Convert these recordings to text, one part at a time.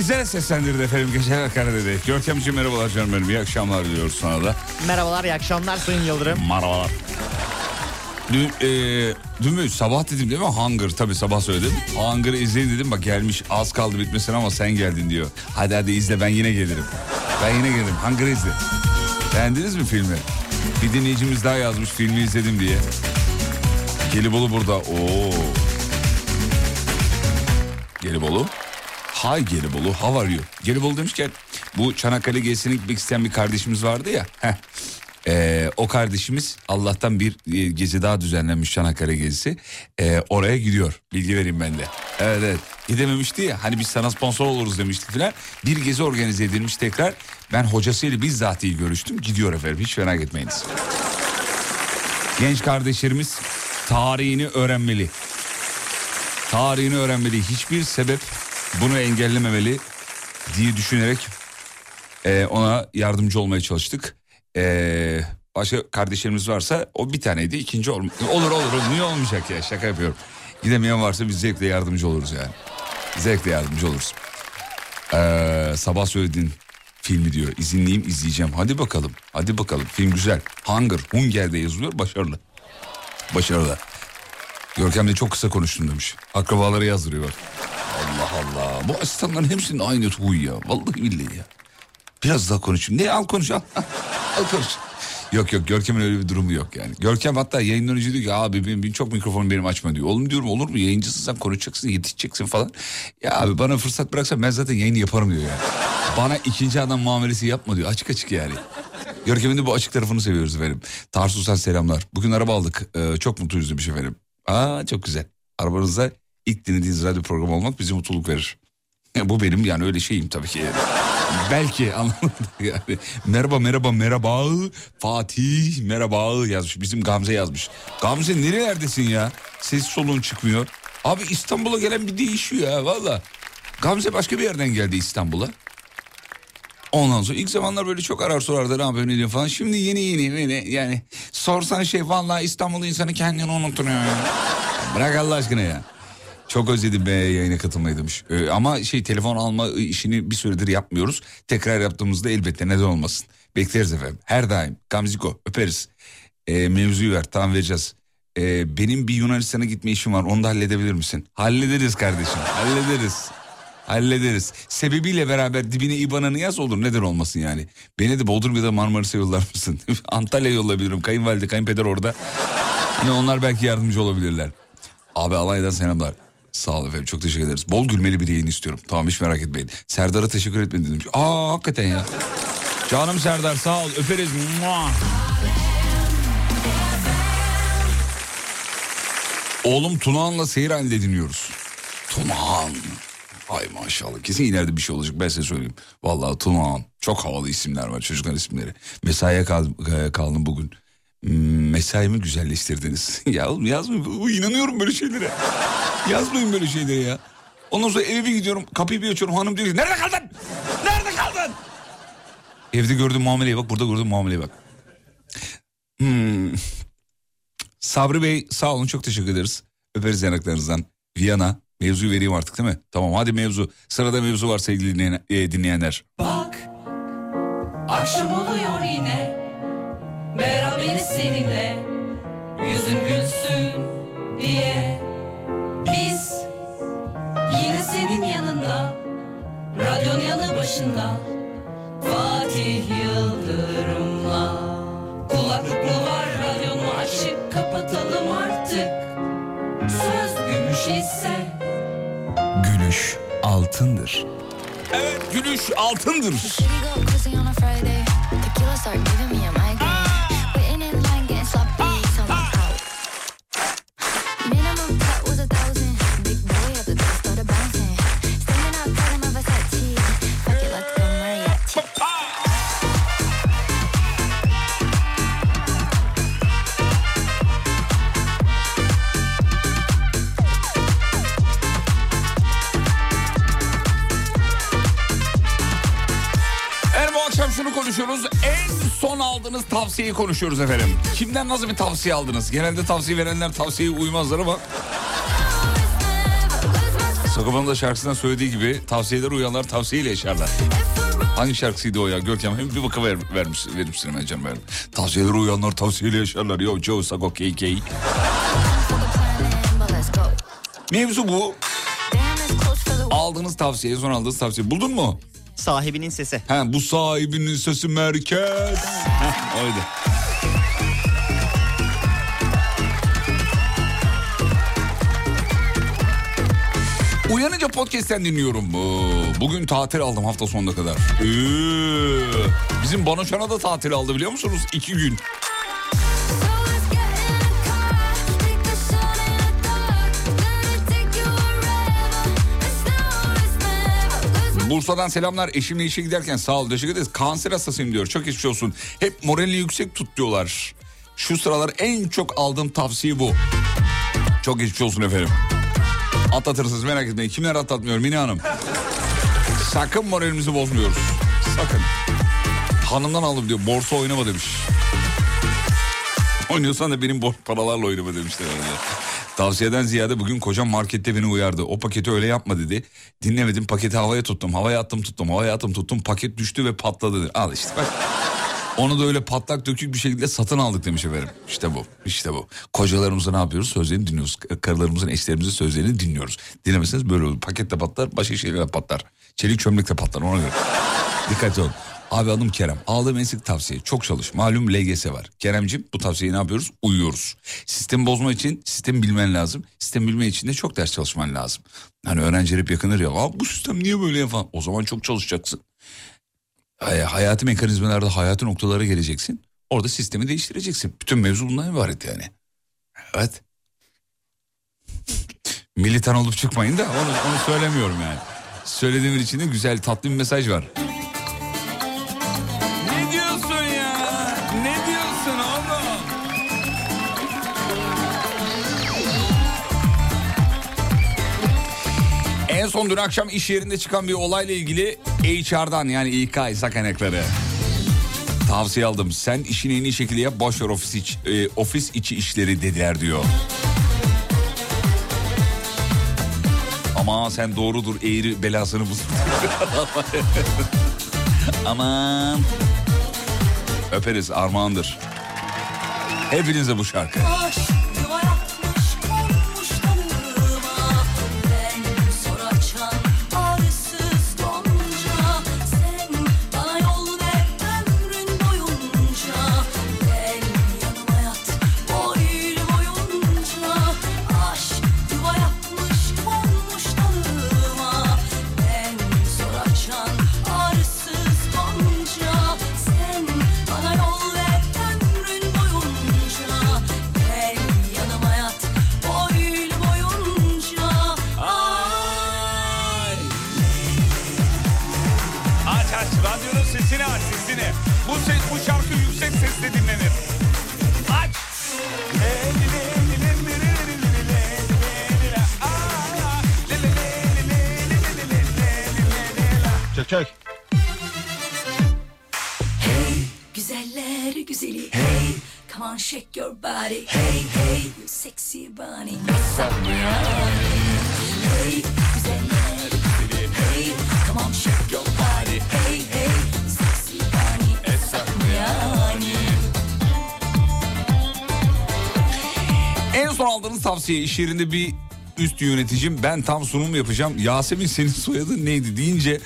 İzel seslendirdi efendim. Geceler kara dedi. Görkemciğim merhabalar canım benim. İyi akşamlar diliyoruz sana da. Merhabalar, iyi akşamlar Sayın Yıldırım. Merhabalar. Dün, e, dün mü sabah dedim değil mi? Hunger tabii sabah söyledim. Hunger'ı izleyin dedim bak gelmiş az kaldı bitmesine ama sen geldin diyor. Hadi hadi izle ben yine gelirim. Ben yine gelirim. Hunger'ı izle. Beğendiniz mi filmi? Bir dinleyicimiz daha yazmış filmi izledim diye. Gelibolu burada. Oo. Gelibolu. Hi Gelibolu, how are you? Gelibolu demişken bu Çanakkale gezisine gitmek isteyen bir kardeşimiz vardı ya. Heh. Ee, o kardeşimiz Allah'tan bir e, gezi daha düzenlenmiş Çanakkale gezisi. Ee, oraya gidiyor. Bilgi vereyim ben de. Evet evet. Gidememişti ya hani biz sana sponsor oluruz demişti filan. Bir gezi organize edilmiş tekrar. Ben hocasıyla bizzat iyi görüştüm. Gidiyor efendim hiç merak etmeyiniz. Genç kardeşlerimiz tarihini öğrenmeli. Tarihini öğrenmeli. Hiçbir sebep bunu engellememeli diye düşünerek e, ona yardımcı olmaya çalıştık. E, başka kardeşlerimiz varsa o bir taneydi ikinci ol olur olur niye olmayacak ya şaka yapıyorum. Gidemeyen varsa biz zevkle yardımcı oluruz yani. Zevkle yardımcı oluruz. E, sabah söylediğin filmi diyor izinliyim izleyeceğim hadi bakalım hadi bakalım film güzel. Hunger Hunger'de yazılıyor başarılı. Başarılı. Görkem de çok kısa konuştun demiş. Akrabaları yazdırıyor. Allah Allah. Bu asistanların hepsinin aynı huy ya. Vallahi billahi ya. Biraz daha konuşayım. Ne al konuş al. al konuş. Yok yok Görkem'in öyle bir durumu yok yani. Görkem hatta yayından önce diyor ki abi benim, benim çok mikrofonu benim açma diyor. Oğlum diyorum olur mu yayıncısın sen konuşacaksın yetişeceksin falan. Ya abi bana fırsat bıraksan ben zaten yayını yaparım diyor yani. Bana ikinci adam muamelesi yapma diyor açık açık yani. Görkem'in de bu açık tarafını seviyoruz efendim. Tarsus'tan selamlar. Bugün araba aldık. Ee, çok mutluyuz demiş efendim. Aa çok güzel. Arabanızda ilk dinlediğiniz radyo programı olmak bize mutluluk verir. Ya bu benim yani öyle şeyim tabii ki. Yani. Belki anlamadım yani. Merhaba merhaba merhaba Fatih merhaba yazmış. Bizim Gamze yazmış. Gamze nerelerdesin ya? Ses soluğun çıkmıyor. Abi İstanbul'a gelen bir değişiyor ya valla. Gamze başka bir yerden geldi İstanbul'a. Ondan sonra ilk zamanlar böyle çok arar sorardı ne yapıyorsun ne diyorsun falan. Şimdi yeni yeni böyle yani sorsan şey vallahi İstanbul insanı kendini unutuyor ya. Bırak Allah aşkına ya. Çok özledim be yayına katılmayı demiş. Ee, ama şey telefon alma işini bir süredir yapmıyoruz. Tekrar yaptığımızda elbette neden olmasın. Bekleriz efendim. Her daim. Gamziko öperiz. Ee, mevzuyu ver tamam vereceğiz. Ee, benim bir Yunanistan'a gitme işim var onu da halledebilir misin? Hallederiz kardeşim hallederiz. Hallederiz. Sebebiyle beraber dibine IBAN'ını yaz olur neden olmasın yani. Beni de Bodrum ya da Marmaris'e yollar mısın? Antalya yollayabilirim. Kayınvalide, kayınpeder orada. Yine onlar belki yardımcı olabilirler. Abi Alanya'dan selamlar. Sağ ol efendim çok teşekkür ederiz. Bol gülmeli bir yayın istiyorum. Tamam hiç merak etmeyin. Serdar'a teşekkür etmedim. Aa hakikaten ya. Canım Serdar sağ ol öperiz. Oğlum Tunağan'la seyir halinde dinliyoruz. Tunağan. Ay maşallah kesin ileride bir şey olacak ben size söyleyeyim. Vallahi Tunağan. Çok havalı isimler var çocuklar isimleri. Mesaiye e, kaldım bugün. Mesaimi güzelleştirdiniz. ya oğlum yazmayın. İnanıyorum böyle şeylere. Yazmayın böyle şeylere ya. Ondan sonra eve bir gidiyorum kapıyı bir açıyorum hanım diyor ki nerede kaldın? Nerede kaldın? Evde gördüğüm muameleye bak burada gördüğüm muameleye bak. Hmm. Sabri Bey sağ olun çok teşekkür ederiz. Öperiz yanaklarınızdan. Viyana mevzuyu vereyim artık değil mi? Tamam hadi mevzu. Sırada mevzu var sevgili e, dinleyenler. Bak Akşam oluyor yine Beraberiz seninle Yüzün gülsün diye Biz Yine senin yanında Radyon yanı başında Fatih Yıldırım'la Kulaklık mı var radyon mu açık Kapatalım artık Söz gümüş ise Gülüş altındır. Evet gülüş altındır. Konuşuyoruz. En son aldığınız tavsiyeyi konuşuyoruz efendim. Kimden nasıl bir tavsiye aldınız? Genelde tavsiye verenler tavsiyeye uymazlar ama... Sakıban'ın da şarkısından söylediği gibi tavsiyeler uyanlar tavsiyeyle yaşarlar. Hangi şarkısıydı o ya Görkem? Hem bir bakı ver, vermiş, vermişsin hemen canım benim. Tavsiyeleri uyanlar tavsiyeyle yaşarlar. Yo Joe Sago KK. Mevzu bu. Aldığınız tavsiye, son aldığınız tavsiye. Buldun mu? Sahibinin sesi. Ha, bu sahibinin sesi merkez. Heh, oydu. Uyanınca podcast'ten dinliyorum. Oo, Bugün tatil aldım hafta sonuna kadar. Ee, bizim Banoşan'a da tatil aldı biliyor musunuz? İki gün. Bursa'dan selamlar. Eşimle işe giderken sağ ol teşekkür ederiz. Kanser hastasıyım diyor. Çok geçmiş olsun. Hep moralini yüksek tut diyorlar. Şu sıralar en çok aldığım tavsiye bu. Çok geçmiş olsun efendim. Atlatırsınız merak etmeyin. Kimler atlatmıyor Mine Hanım? Sakın moralimizi bozmuyoruz. Sakın. Hanımdan aldım diyor. Borsa oynama demiş. Oynuyorsan da benim borç paralarla oynama demişler herhalde. Tavsiyeden ziyade bugün kocam markette beni uyardı. O paketi öyle yapma dedi. Dinlemedim paketi havaya tuttum. Havaya attım tuttum. Havaya attım tuttum. Paket düştü ve patladı. dedi. Al işte bak. Onu da öyle patlak dökük bir şekilde satın aldık demiş efendim. İşte bu. işte bu. Kocalarımızı ne yapıyoruz? Sözlerini dinliyoruz. Karılarımızın, eşlerimizin sözlerini dinliyoruz. Dinlemeseniz böyle olur. Paket de patlar, başka şeyler de patlar. Çelik çömlek de patlar ona göre. Dikkat olun. Abi adım Kerem. Aldığım en sık tavsiye. Çok çalış. Malum LGS var. Keremcim bu tavsiyeyi ne yapıyoruz? Uyuyoruz. Sistemi bozma için sistemi bilmen lazım. Sistemi bilmen için de çok ders çalışman lazım. Hani öğrenciler hep yakınır ya. Bu sistem niye böyle falan. O zaman çok çalışacaksın. Hay- Hayati mekanizmalarda hayatı noktalara geleceksin. Orada sistemi değiştireceksin. Bütün mevzu bundan ibaret yani. Evet. Militan olup çıkmayın da onu, onu söylemiyorum yani. Söylediğim içinde güzel tatlı bir mesaj var. Son dün akşam iş yerinde çıkan bir olayla ilgili HR'dan yani İK İsa kaynakları tavsiye aldım. Sen işini en iyi şekilde yap boş ver ofis, iç, e, ofis içi işleri dediler diyor. Ama sen doğrudur eğri belasını bulsun. Aman. Öperiz armağandır. Hepinize bu şarkı. Aşk body hey hey you sexy bunny Hey güzeller hey Come on shake your body hey hey sexy bunny yani. En son aldığınız tavsiye iş yerinde bir üst yöneticim ben tam sunum yapacağım. Yasemin senin soyadın neydi deyince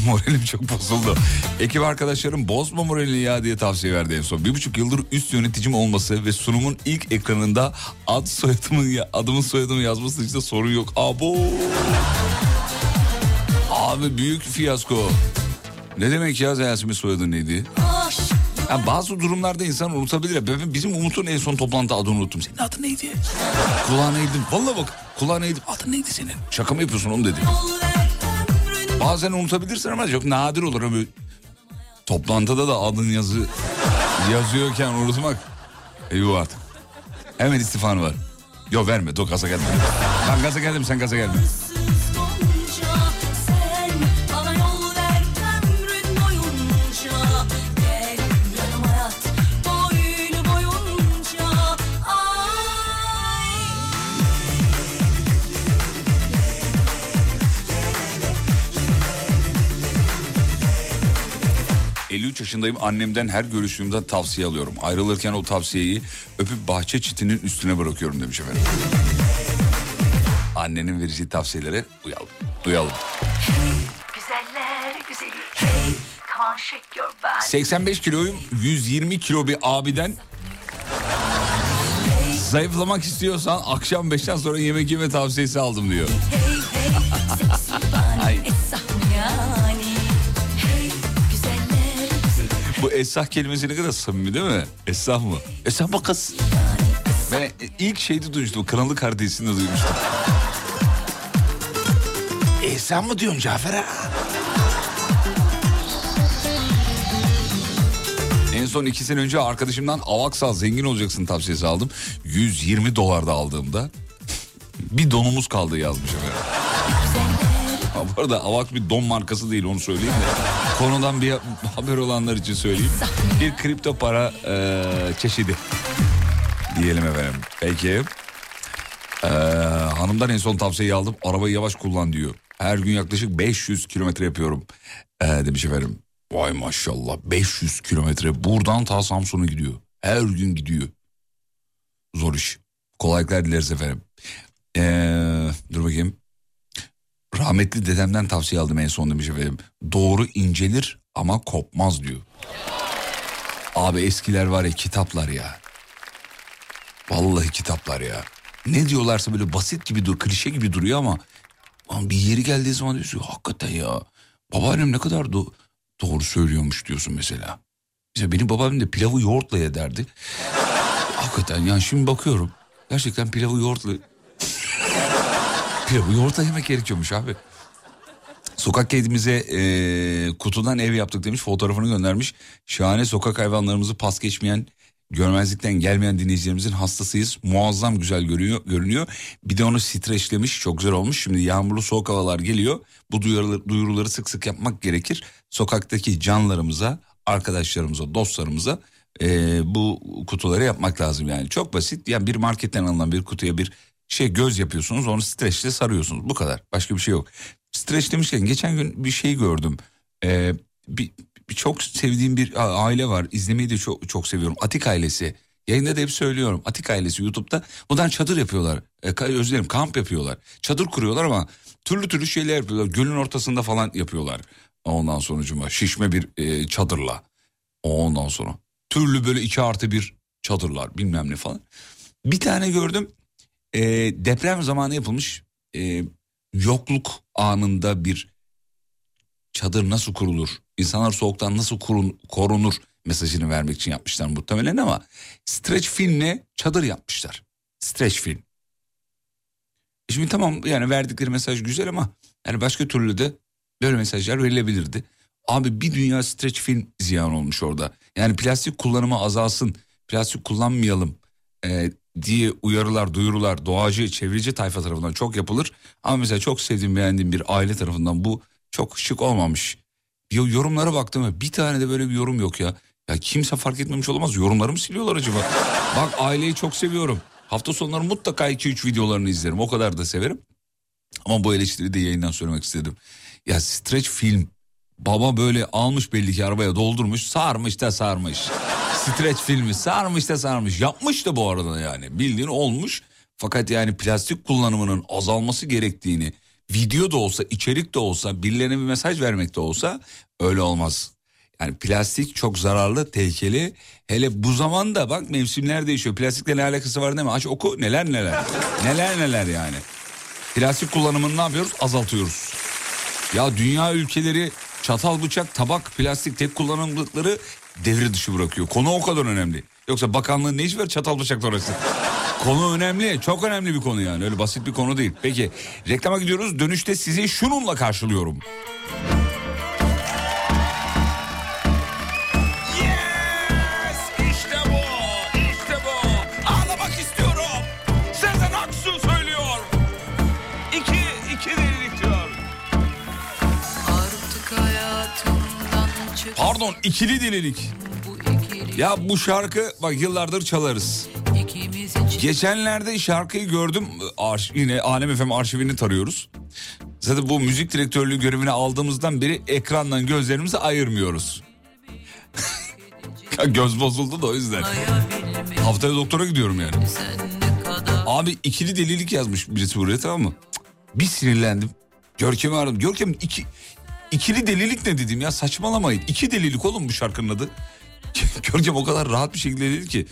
moralim çok bozuldu. Ekip arkadaşlarım bozma moralini ya diye tavsiye verdi en son. Bir buçuk yıldır üst yöneticim olması ve sunumun ilk ekranında ad soyadımın ya- adımın soyadımı yazması işte sorun yok. Abo. Abi büyük fiyasko. Ne demek ya Yasemin soyadın neydi? Ya bazı durumlarda insan unutabilir. Bizim Umut'un en son toplantı adını unuttum. Senin adın neydi? Kulağına eğdim. Vallahi bak kulağına eğdim. Adın neydi senin? Şaka mı yapıyorsun onu dedi. Bazen unutabilirsin ama çok nadir olur. Ama toplantıda da adın yazı yazıyorken unutmak. Eyvah artık. Hemen istifanı var. Yok verme dur gaza gelme. Ben gaza geldim sen gaza gelme. 53 yaşındayım annemden her görüştüğümde tavsiye alıyorum. Ayrılırken o tavsiyeyi öpüp bahçe çitinin üstüne bırakıyorum demiş efendim. Annenin vereceği tavsiyelere uyalım. Duyalım. Güzeller güzeli hey Come on shake your body 85 kiloyum 120 kilo bir abiden zayıflamak istiyorsan akşam 5'ten sonra yemek yeme tavsiyesi aldım diyor. Hey hey Hey Bu esah kelimesi ne kadar samimi değil mi? Esah mı? Esah mı kız? Ben ilk şeyde duymuştum. Kanalı kardeşinde duymuştum. Esah mı diyorsun Cafer ha? En son iki sene önce arkadaşımdan Avaksal zengin olacaksın tavsiyesi aldım. 120 dolarda aldığımda bir donumuz kaldı yazmış efendim. Ha, bu arada Avak bir don markası değil onu söyleyeyim de. Konudan bir haber olanlar için söyleyeyim. Bir kripto para e, çeşidi diyelim efendim. Peki. E, hanımdan en son tavsiyeyi aldım. Arabayı yavaş kullan diyor. Her gün yaklaşık 500 kilometre yapıyorum e, demiş efendim. Vay maşallah 500 kilometre buradan ta Samsun'a gidiyor. Her gün gidiyor. Zor iş. Kolaylıklar dileriz efendim. E, dur bakayım. Rahmetli dedemden tavsiye aldım en son demiş efendim. Doğru incelir ama kopmaz diyor. Abi eskiler var ya kitaplar ya. Vallahi kitaplar ya. Ne diyorlarsa böyle basit gibi dur, klişe gibi duruyor ama bir yeri geldiği zaman diyorsun hakikaten ya. Babaannem ne kadar do- doğru söylüyormuş diyorsun mesela. Mesela benim babaannem de pilavı yoğurtla ederdi. hakikaten yani şimdi bakıyorum. Gerçekten pilavı yoğurtla... pilavı yoğurtla yemek gerekiyormuş abi. Sokak kedimize eee, kutudan ev yaptık demiş fotoğrafını göndermiş. Şahane sokak hayvanlarımızı pas geçmeyen görmezlikten gelmeyen dinleyicilerimizin hastasıyız. Muazzam güzel görünüyor. görünüyor. Bir de onu streçlemiş çok güzel olmuş. Şimdi yağmurlu soğuk havalar geliyor. Bu duyuruları, duyuruları sık sık yapmak gerekir. Sokaktaki canlarımıza, arkadaşlarımıza, dostlarımıza eee, bu kutuları yapmak lazım yani. Çok basit. Yani bir marketten alınan bir kutuya bir şey göz yapıyorsunuz onu streçle sarıyorsunuz. Bu kadar. Başka bir şey yok. Streç demişken geçen gün bir şey gördüm. Ee, bir, bir çok sevdiğim bir aile var. İzlemeyi de çok çok seviyorum. Atik ailesi. Yayında da hep söylüyorum. Atik ailesi YouTube'da. Buradan çadır yapıyorlar. E, ka- özür dilerim kamp yapıyorlar. Çadır kuruyorlar ama türlü türlü şeyler yapıyorlar. Gölün ortasında falan yapıyorlar. Ondan sonucuma şişme bir e, çadırla. Ondan sonra türlü böyle iki artı bir çadırlar bilmem ne falan. Bir tane gördüm. E, deprem zamanı yapılmış e, yokluk anında bir çadır nasıl kurulur? İnsanlar soğuktan nasıl korun- korunur mesajını vermek için yapmışlar muhtemelen ama streç filmle çadır yapmışlar. Streç film. E Şimdi tamam yani verdikleri mesaj güzel ama yani başka türlü de böyle mesajlar verilebilirdi. Abi bir dünya streç film ziyan olmuş orada. Yani plastik kullanımı azalsın, plastik kullanmayalım e, diye uyarılar, duyurular doğacı, çevreci tayfa tarafından çok yapılır. Ama mesela çok sevdiğim, beğendiğim bir aile tarafından bu çok şık olmamış. Yo- Yorumlara baktım bir tane de böyle bir yorum yok ya. Ya kimse fark etmemiş olamaz. Yorumlarımı siliyorlar acaba? Bak aileyi çok seviyorum. Hafta sonları mutlaka 2-3 videolarını izlerim. O kadar da severim. Ama bu eleştiriyi de yayından söylemek istedim. Ya streç film baba böyle almış belli ki arabaya doldurmuş sarmış da sarmış. streç filmi sarmış da sarmış. Yapmış da bu arada yani bildiğin olmuş. Fakat yani plastik kullanımının azalması gerektiğini video da olsa içerik de olsa birilerine bir mesaj vermek de olsa öyle olmaz. Yani plastik çok zararlı, tehlikeli. Hele bu zamanda bak mevsimler değişiyor. Plastikle ne alakası var mi? Aç oku neler neler. neler neler yani. Plastik kullanımını ne yapıyoruz? Azaltıyoruz. Ya dünya ülkeleri çatal, bıçak, tabak, plastik tek kullanımlıkları devre dışı bırakıyor. Konu o kadar önemli. Yoksa bakanlığın ne işi var çatal bıçak orası? konu önemli, çok önemli bir konu yani. Öyle basit bir konu değil. Peki reklama gidiyoruz. Dönüşte sizi şununla karşılıyorum. Pardon ikili ikili Ya bu şarkı bak yıllardır çalarız. Geçenlerde şarkıyı gördüm. Arş, yine Alem FM arşivini tarıyoruz. Zaten bu müzik direktörlüğü görevini aldığımızdan beri ekrandan gözlerimizi ayırmıyoruz. Göz bozuldu da o yüzden. Haftaya doktora gidiyorum yani. Abi ikili delilik yazmış birisi buraya tamam mı? Bir sinirlendim. Görkem'i aradım. Görkem iki, ikili delilik ne dedim ya saçmalamayın. İki delilik oğlum bu şarkının adı. Görkem o kadar rahat bir şekilde dedi ki.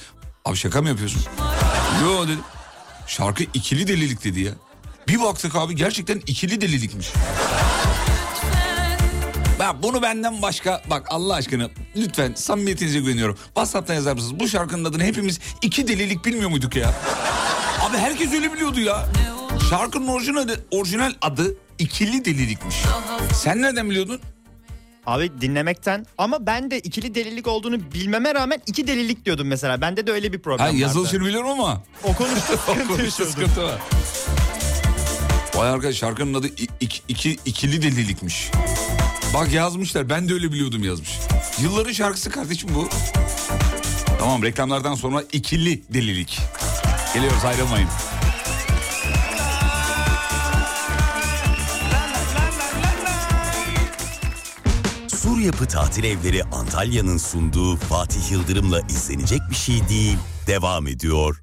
Abi şaka mı yapıyorsun? Yo dedim. Şarkı ikili delilik dedi ya. Bir baktık abi gerçekten ikili delilikmiş. Ben bunu benden başka bak Allah aşkına lütfen samimiyetinize güveniyorum. WhatsApp'tan yazar mısınız? Bu şarkının adını hepimiz iki delilik bilmiyor muyduk ya? Abi herkes öyle biliyordu ya. Şarkının orijinal orijinal adı ikili delilikmiş. Sen nereden biliyordun? Abi dinlemekten ama ben de ikili delilik olduğunu bilmeme rağmen iki delilik diyordum mesela. Bende de öyle bir problem Ha, vardı. yazılışını biliyorum ama. O konuşta sıkıntı Konuşta yaşıyordum. sıkıntı var. Vay arkadaş şarkının adı i- iki, iki, ikili delilikmiş. Bak yazmışlar ben de öyle biliyordum yazmış. Yılların şarkısı kardeşim bu. Tamam reklamlardan sonra ikili delilik. Geliyoruz ayrılmayın. Yapı Tatil Evleri Antalya'nın sunduğu Fatih Yıldırım'la izlenecek bir şey değil devam ediyor.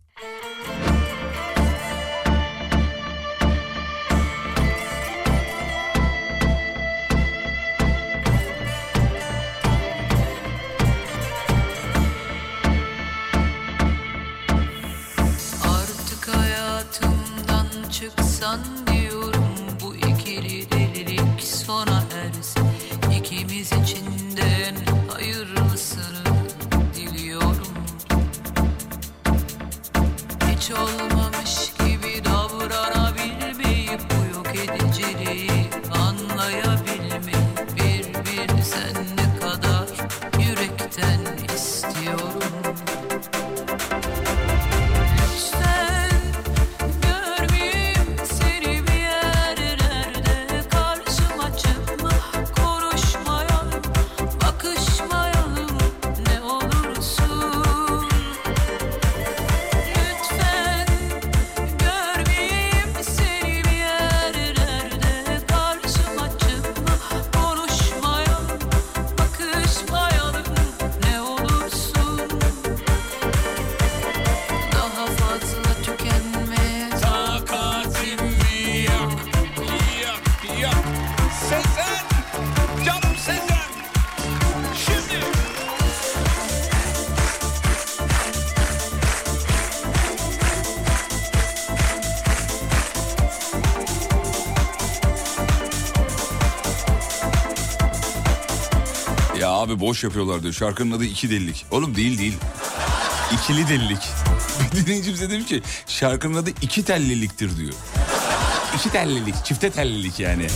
Abi boş yapıyorlar diyor. Şarkının adı iki delilik. Oğlum değil değil. İkili delilik. Bir dinleyicimiz de demiş ki şarkının adı iki telliliktir diyor. İki tellilik, çifte tellilik yani.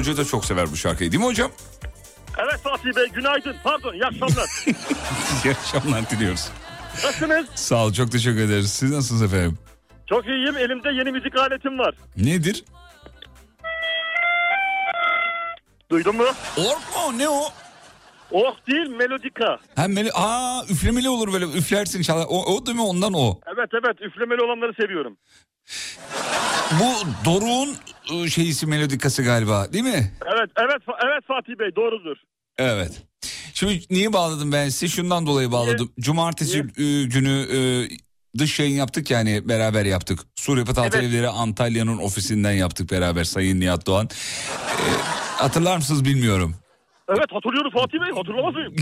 Hoca da çok sever bu şarkıyı değil mi hocam? Evet Fatih Bey günaydın. Pardon iyi akşamlar. İyi akşamlar diliyoruz. Nasılsınız? Sağ ol çok teşekkür ederiz. Siz nasılsınız efendim? Çok iyiyim. Elimde yeni müzik aletim var. Nedir? Duydun mu? Ork mu? Ne o? Oh değil melodika. Hem mele... Aa üflemeli olur böyle üflersin inşallah. O, o değil mi ondan o. Evet evet üflemeli olanları seviyorum. Bu Doruk'un şeyisi melodikası galiba değil mi? Evet evet evet Fatih Bey doğrudur. Evet. Şimdi niye bağladım ben size? Şundan dolayı bağladım. Cumartesi e, günü e, dış yayın yaptık yani beraber yaptık. Sur Yapı Tatil Evet. Evleri Antalya'nın ofisinden yaptık beraber Sayın Nihat Doğan. E, hatırlar mısınız bilmiyorum. Evet hatırlıyorum Fatih Bey hatırlamaz mıyım?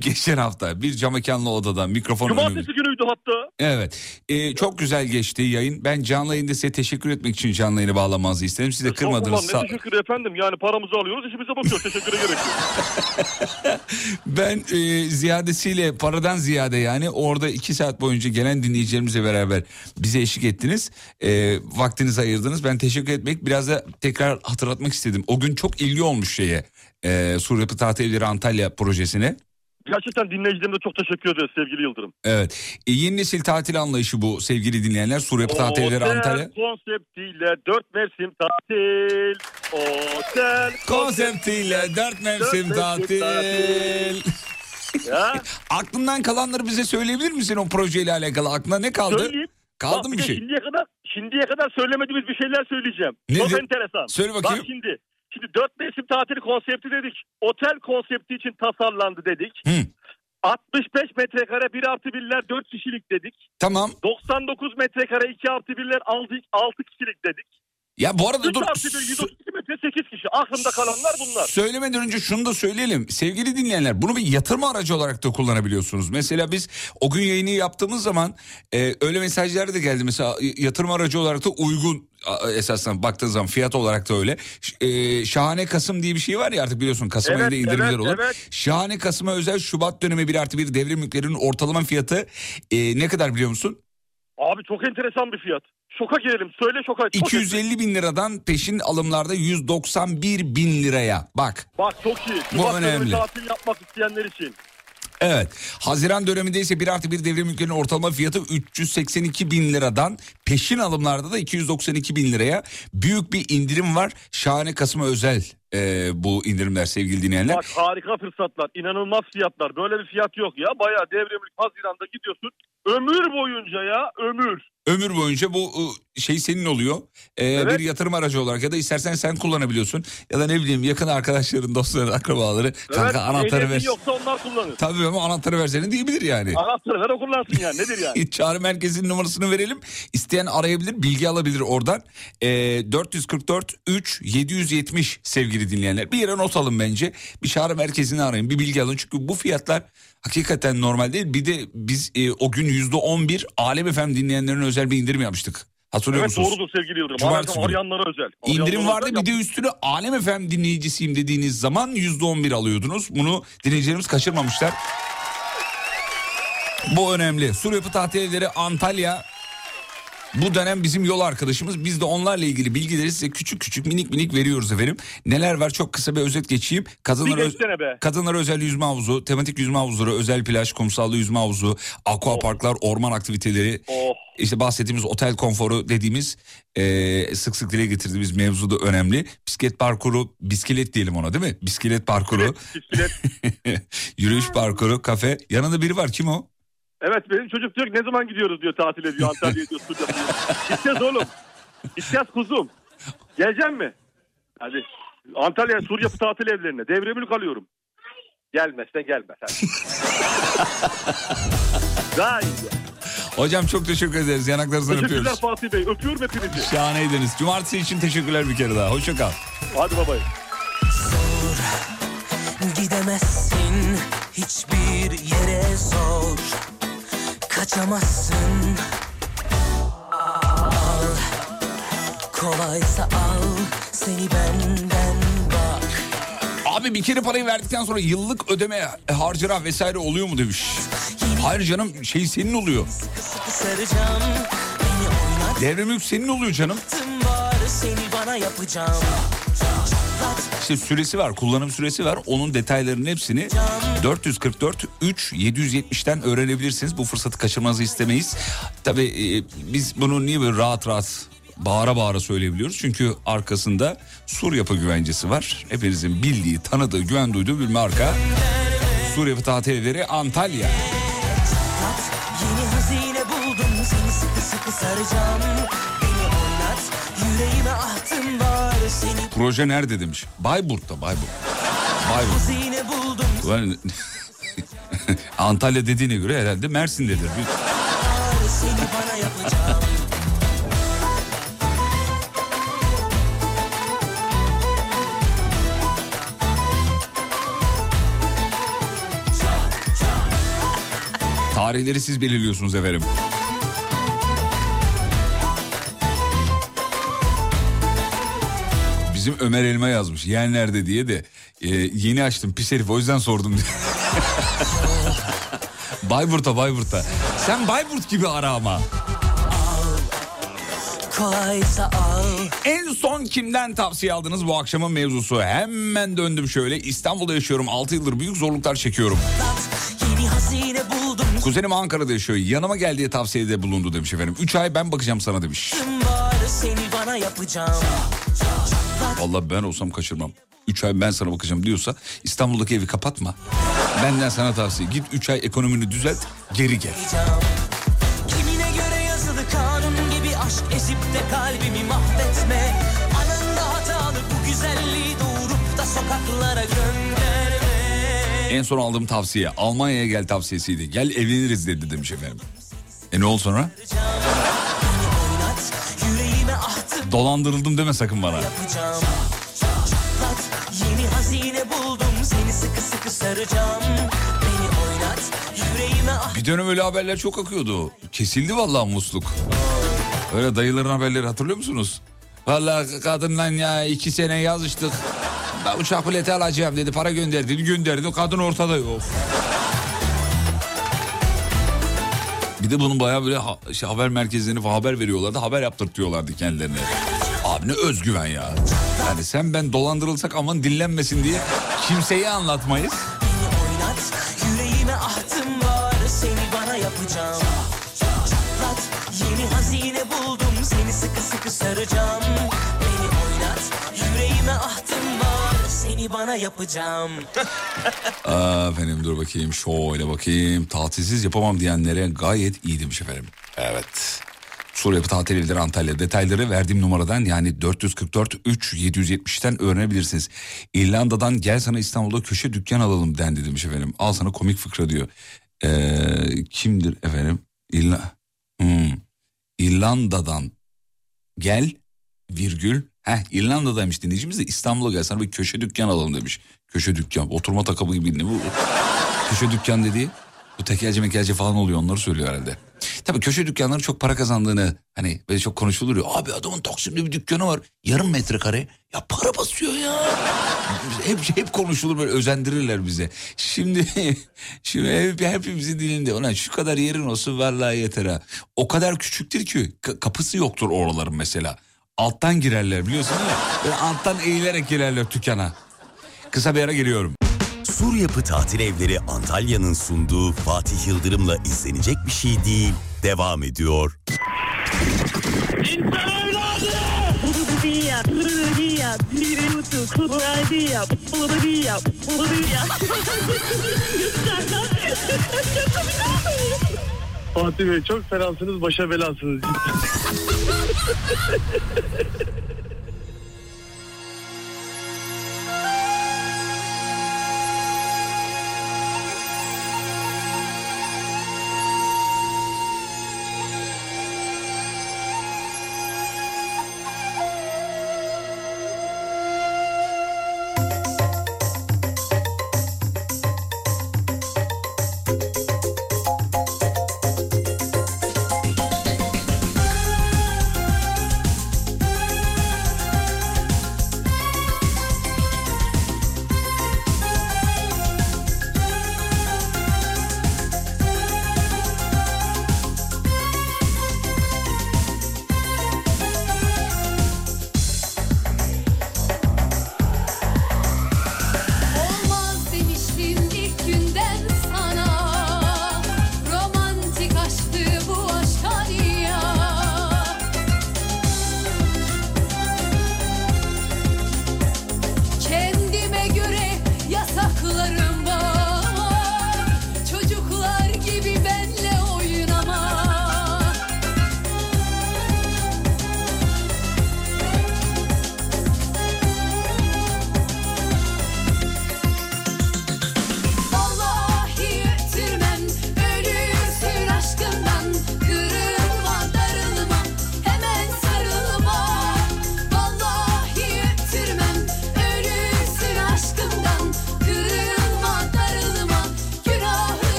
Geçen hafta bir cam mekanlı odadan mikrofon. Cumartesi günüydü hatta. Evet. Ee, çok güzel geçti yayın. Ben canlı yayında size teşekkür etmek için canlı yayını bağlamanızı istedim. Siz de kırmadınız. Estağfurullah, Sağ- Ne teşekkür efendim yani paramızı alıyoruz işimize bakıyoruz teşekküre gerek yok. Ben e, ziyadesiyle paradan ziyade yani orada iki saat boyunca gelen dinleyicilerimizle beraber bize eşlik ettiniz. E, vaktinizi ayırdınız. Ben teşekkür etmek biraz da tekrar hatırlatmak istedim. O gün çok ilgi olmuş şeye. E, Sur Yapı Tatil Evleri Antalya projesine. Gerçekten dinleyicilerime çok teşekkür ederiz sevgili Yıldırım. Evet. E, yeni nesil tatil anlayışı bu sevgili dinleyenler. Sur Yapı Tatilleri Otel Antalya. konseptiyle dört mevsim tatil. Otel Konseptiyle dört mevsim Dört mevsim tatil. Ya, Aklından kalanları bize söyleyebilir misin o projeyle alakalı? Aklına ne kaldı? söyleyeyim. Kaldı Bak, mı bir bir de şey? Şimdiye kadar, şimdiye kadar söylemediğimiz bir şeyler söyleyeceğim. Nedir? Çok enteresan. Söyle bakayım. Bak şimdi. Şimdi dört mevsim tatili konsepti dedik. Otel konsepti için tasarlandı dedik. Hı. 65 metrekare 1 artı 1'ler 4 kişilik dedik. Tamam. 99 metrekare 2 artı 1'ler 6, 6 kişilik dedik. Ya bu arada 3 dur. artı 1 132 metre 8 kişi. Aklımda kalanlar bunlar. Söylemeden önce şunu da söyleyelim. Sevgili dinleyenler bunu bir yatırım aracı olarak da kullanabiliyorsunuz. Mesela biz o gün yayını yaptığımız zaman e, öyle mesajlar da geldi. Mesela y- yatırım aracı olarak da uygun esasında baktığın zaman fiyat olarak da öyle. E, Şahane Kasım diye bir şey var ya artık biliyorsun Kasım Evet, ayında indirimler evet, olur. evet. Şahane Kasım'a özel Şubat dönemi bir artı bir devrim mülklerinin ortalama fiyatı e, ne kadar biliyor musun? Abi çok enteresan bir fiyat. Şoka girelim. Söyle şoka. Çok enteresan. 250 bin liradan peşin alımlarda 191 bin liraya. Bak Bak çok iyi. Bu Şubat önemli. tatil yapmak isteyenler için. Evet. Haziran döneminde ise 1 artı 1 devrim mülklerinin ortalama fiyatı 382 bin liradan peşin alımlarda da 292 bin liraya büyük bir indirim var. Şahane Kasım'a özel e, bu indirimler sevgili dinleyenler. Bak harika fırsatlar. inanılmaz fiyatlar. Böyle bir fiyat yok ya. Bayağı devrimlik Haziran'da gidiyorsun. Ömür boyunca ya ömür. Ömür boyunca bu e, şey senin oluyor. E, Evet. Bir yatırım aracı olarak ya da istersen sen kullanabiliyorsun. Ya da ne bileyim yakın arkadaşların, dostların, akrabaları kanka evet, anahtarı ver. yoksa onlar kullanır. Tabii ama anahtarı versene diyebilir yani. Anahtarı ver o kullansın yani. Nedir yani? Çağrı merkezinin numarasını verelim. İsteyen arayabilir, bilgi alabilir oradan. Ee, 444 3 770 sevgili dinleyenler. Bir yere not alın bence. Bir çağrı merkezini arayın, bir bilgi alın. Çünkü bu fiyatlar hakikaten normal değil. Bir de biz e, o gün yüzde 11 Alem FM dinleyenlerin özel bir indirim yapmıştık. Hatırlıyor evet musunuz? doğrudur sevgili Yıldırım. Cumartesi günü. Arayanlara özel. İndirim Arayanlara vardı özel bir de üstüne Alem FM dinleyicisiyim dediğiniz zaman yüzde on bir alıyordunuz. Bunu dinleyicilerimiz kaçırmamışlar. Bu önemli. Sur Yapı Tatil Evleri Antalya bu dönem bizim yol arkadaşımız. Biz de onlarla ilgili bilgileri size küçük küçük minik minik veriyoruz efendim. Neler var çok kısa bir özet geçeyim. Kadınlar, Bir öz- geçsene be. kadınlar özel yüzme havuzu, tematik yüzme havuzları, özel plaj, kumsallı yüzme havuzu, aqua parklar, orman aktiviteleri, Oh. işte bahsettiğimiz otel konforu dediğimiz e, sık sık dile getirdiğimiz mevzu da önemli. Bisiklet parkuru, bisiklet diyelim ona değil mi? Bisiklet parkuru, Bisiklet. yürüyüş parkuru, kafe. Yanında biri var kim o? Evet benim çocuk diyor ki ne zaman gidiyoruz diyor tatile diyor Antalya'ya diyor Sucuk diyor. Gideceğiz oğlum. Gideceğiz kuzum. Geleceksin mi? Hadi. Antalya Sur Yapı tatil evlerine. Devremülk alıyorum. Gelmezsen gelmez. Hadi. Daha iyi. Hocam çok teşekkür ederiz. Yanaklarınızdan Teşekkürler öpüyoruz. Fatih Bey. Öpüyorum hepinizi. Şahaneydiniz. Cumartesi için teşekkürler bir kere daha. Hoşça kal. Hadi babayı. Gidemezsin hiçbir yere zor Kaçamazsın Al Kolaysa al Seni benden bak Abi bir kere parayı verdikten sonra yıllık ödeme harcına vesaire oluyor mu demiş. Hayır canım şey senin oluyor. Oynat Devremülk senin oluyor canım. Seni bana yapacağım İşte süresi var, kullanım süresi var. Onun detaylarının hepsini 444 3 770'ten öğrenebilirsiniz. Bu fırsatı kaçırmanızı istemeyiz. Tabii e, biz bunu niye böyle rahat rahat bağıra bağıra söyleyebiliyoruz? Çünkü arkasında Sur Yapı güvencesi var. Hepinizin bildiği, tanıdığı, güven duyduğu bir marka. Sur Yapı Tatil Evleri Antalya. Buldum Beni oynat Yüreğime ahtım var Proje nerede demiş. Bayburt'ta Bayburt. Bayburt. Ulan- Antalya dediğine göre herhalde Mersin'dedir. Tarihleri siz belirliyorsunuz efendim. Bizim Ömer Elma yazmış. Yer nerede diye de e, yeni açtım pis herif o yüzden sordum diye. Bayburt'a Bayburt'a. Sen Bayburt gibi ara ama. En son kimden tavsiye aldınız bu akşamın mevzusu? Hemen döndüm şöyle. İstanbul'da yaşıyorum 6 yıldır büyük zorluklar çekiyorum. Kuzenim Ankara'da yaşıyor. Yanıma gel diye tavsiyede bulundu demiş efendim. 3 ay ben bakacağım sana demiş. seni bana yapacağım Vallahi ben olsam kaçırmam. 3 ay ben sana bakacağım diyorsa İstanbul'daki evi kapatma. Benden sana tavsiye. Git 3 ay ekonomini düzelt geri gel. Kimine göre yazılı kanun gibi aşk ezip de kalbimi mahvetme Anında hatalı bu güzelliği doğurup da sokaklara gönderme En son aldığım tavsiye Almanya'ya gel tavsiyesiydi. Gel evleniriz dedi demiş efendim. E ne oldu sonra? Dolandırıldım deme sakın bana. yapacağım Çatlat yeni hazine buldum seni sıkı sıkı saracağım Beni oynat yüreğime ahtım Bir dönem öyle haberler çok akıyordu. Kesildi vallahi musluk. Öyle dayıların haberleri hatırlıyor musunuz? Vallahi kadınla ya iki sene yazıştık. Ben uçak bileti alacağım dedi. Para gönderdi. Gönderdi. Kadın ortada yok. Bir de bunun bayağı böyle ha- şey, haber merkezlerini falan haber veriyorlardı. Haber yaptırtıyorlardı kendilerine. Abi ne özgüven ya. Yani sen ben dolandırılsak aman dinlenmesin diye kimseye anlatmayız. Oynat yüreğime ahtım var seni bana yapacağım Çatlat yeni hazine buldum seni sıkı sıkı saracağım Beni oynat yüreğime ahtım bana yapacağım Aa, efendim dur bakayım şöyle bakayım. Tatilsiz yapamam diyenlere gayet iyi demiş efendim. Evet. Sur Yapı Tatil Evleri Antalya. Detayları verdiğim numaradan yani 444 3 770'ten öğrenebilirsiniz. İrlanda'dan gel sana İstanbul'da köşe dükkan alalım dendi demiş efendim. Al sana komik fıkra diyor. Ee, kimdir efendim? İrla... Hmm. İrlanda'dan gel virgül. Heh İrlanda'daymış dinleyicimiz de İstanbul'a gel sana bir köşe dükkan alalım demiş. Köşe dükkan oturma takımı gibi ne bu? köşe dükkan dediği bu tekelci mekelci falan oluyor onları söylüyor herhalde. Tabii köşe dükkanları çok para kazandığını hani böyle çok konuşulur ya. Abi adamın Taksim'de bir dükkanı var yarım metrekare ya para basıyor ya. hep hep konuşulur böyle özendirirler bize. Şimdi şimdi hep, hepimizin dilinde ona şu kadar yerin olsun vallahi yeter ha. O kadar küçüktür ki ka- kapısı yoktur oraların mesela. Alttan girerler biliyorsun değil mi? Böyle alttan eğilerek girerler dükkana. Kısa bir ara geliyorum. Sur Yapı Tatil Evleri Antalya'nın sunduğu Fatih Yıldırım'la izlenecek bir şey değil. Devam ediyor. Fatih Bey çok fenasınız başa belasınız.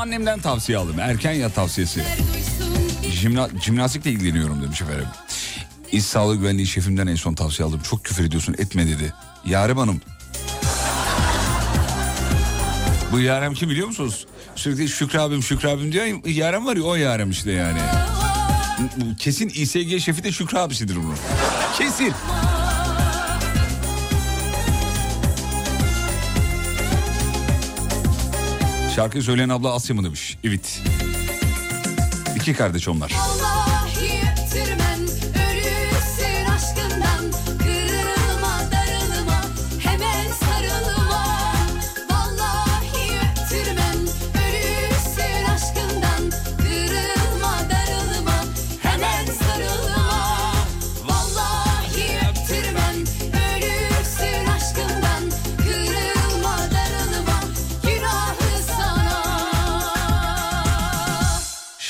Annemden tavsiye aldım. Erken yat tavsiyesi. Jimna, jimnastikle ilgileniyorum demiş efendim. İş sağlığı güvenliği şefimden en son tavsiye aldım. Çok küfür ediyorsun etme dedi. Yarem Hanım. Bu Yarem kim biliyor musunuz? Sürekli Şükrü abim Şükrü abim diyor. ya, Yarem var ya o Yarem işte yani. Kesin İSG şefi de Şükrü abisidir bunun. Kesin. Şarkıyı söyleyen abla Asya mı demiş? Evet. İki kardeş onlar. Vallahi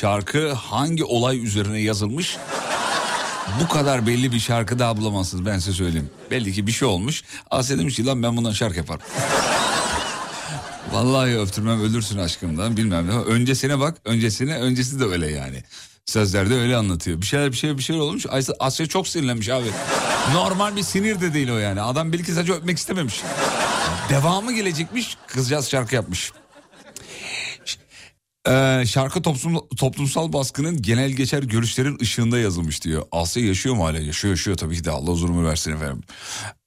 Şarkı hangi olay üzerine yazılmış? Bu kadar belli bir şarkı daha bulamazsınız ben size söyleyeyim. Belli ki bir şey olmuş. Asya demiş ki lan ben bundan şarkı yaparım. Vallahi öptürmem ölürsün aşkımdan bilmem ne. Öncesine bak öncesine öncesi de öyle yani. Sözlerde öyle anlatıyor. Bir şeyler bir şey bir şeyler olmuş. Asya, Asya çok sinirlenmiş abi. Normal bir sinir de değil o yani. Adam belki sadece öpmek istememiş. Devamı gelecekmiş. Kızcağız şarkı yapmış. Ee, şarkı toplum, toplumsal baskının genel geçer görüşlerin ışığında yazılmış diyor. Asya yaşıyor mu hala? Yaşıyor yaşıyor tabii ki de Allah uzun ömür versin efendim.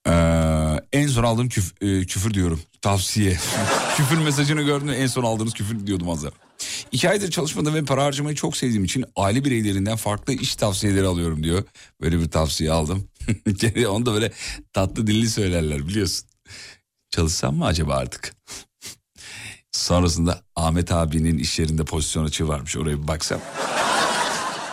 Ee, en son aldığım küf- e, küfür diyorum. Tavsiye. küfür mesajını gördüm en son aldığınız küfür diyordum az. İki aydır çalışmada ve para harcamayı çok sevdiğim için aile bireylerinden farklı iş tavsiyeleri alıyorum diyor. Böyle bir tavsiye aldım. Onu da böyle tatlı dilli söylerler biliyorsun. Çalışsam mı acaba artık? Sonrasında Ahmet abinin iş yerinde pozisyon açığı varmış oraya bir baksam.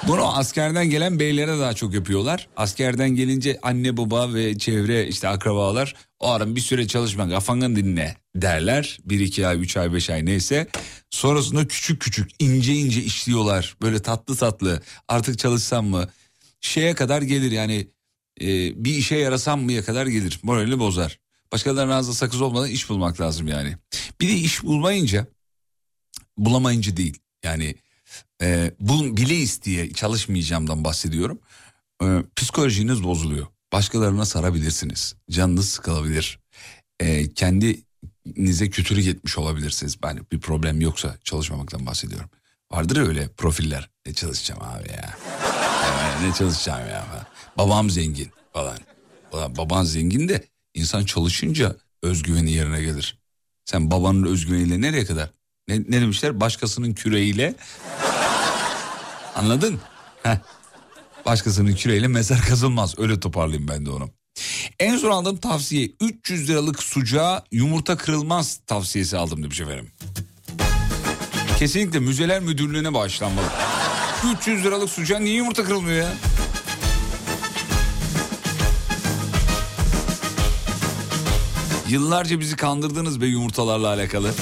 Bunu askerden gelen beylere daha çok yapıyorlar. Askerden gelince anne baba ve çevre işte akrabalar o ara bir süre çalışma kafanı dinle derler. Bir iki ay üç ay beş ay neyse. Sonrasında küçük küçük ince ince işliyorlar. Böyle tatlı tatlı artık çalışsam mı şeye kadar gelir yani e, bir işe yarasam mıya kadar gelir. Moralini bozar. Başkalarının ağzında sakız olmadan iş bulmak lazım yani. Bir de iş bulmayınca bulamayınca değil yani e, bul, bile isteye çalışmayacağımdan bahsediyorum. E, psikolojiniz bozuluyor. Başkalarına sarabilirsiniz. Canınız sıkılabilir. E, kendinize kötülük etmiş olabilirsiniz. Yani bir problem yoksa çalışmamaktan bahsediyorum. Vardır ya öyle profiller. Ne çalışacağım abi ya. Ne çalışacağım ya. Babam zengin falan. Ulan baban zengin de insan çalışınca özgüveni yerine gelir. Sen babanın özgüveniyle nereye kadar? Ne, ne demişler? Başkasının küreğiyle Anladın? Heh. Başkasının küreğiyle mezar kazılmaz. Öyle toparlayayım ben de onu. En son aldığım tavsiye 300 liralık sucuğa yumurta kırılmaz tavsiyesi aldım demiş efendim. Kesinlikle müzeler müdürlüğüne bağışlanmalı. 300 liralık sucuğa niye yumurta kırılmıyor ya? Yıllarca bizi kandırdınız be yumurtalarla alakalı.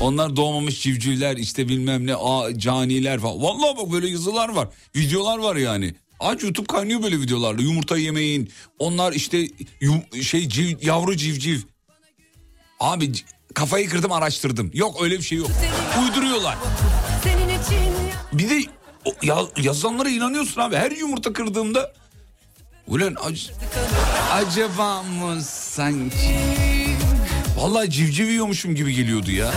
Onlar doğmamış civcivler işte bilmem ne a, caniler falan. Vallahi bak böyle yazılar var. Videolar var yani. Aç YouTube kaynıyor böyle videolarla. Yumurta yemeyin. Onlar işte yum- şey civ, yavru civciv. Abi kafayı kırdım araştırdım. Yok öyle bir şey yok. Uyduruyorlar. Bir de ya, yazanlara inanıyorsun abi. Her yumurta kırdığımda ulan ac- acaba mı sanki? Vallahi civciv yiyormuşum gibi geliyordu ya.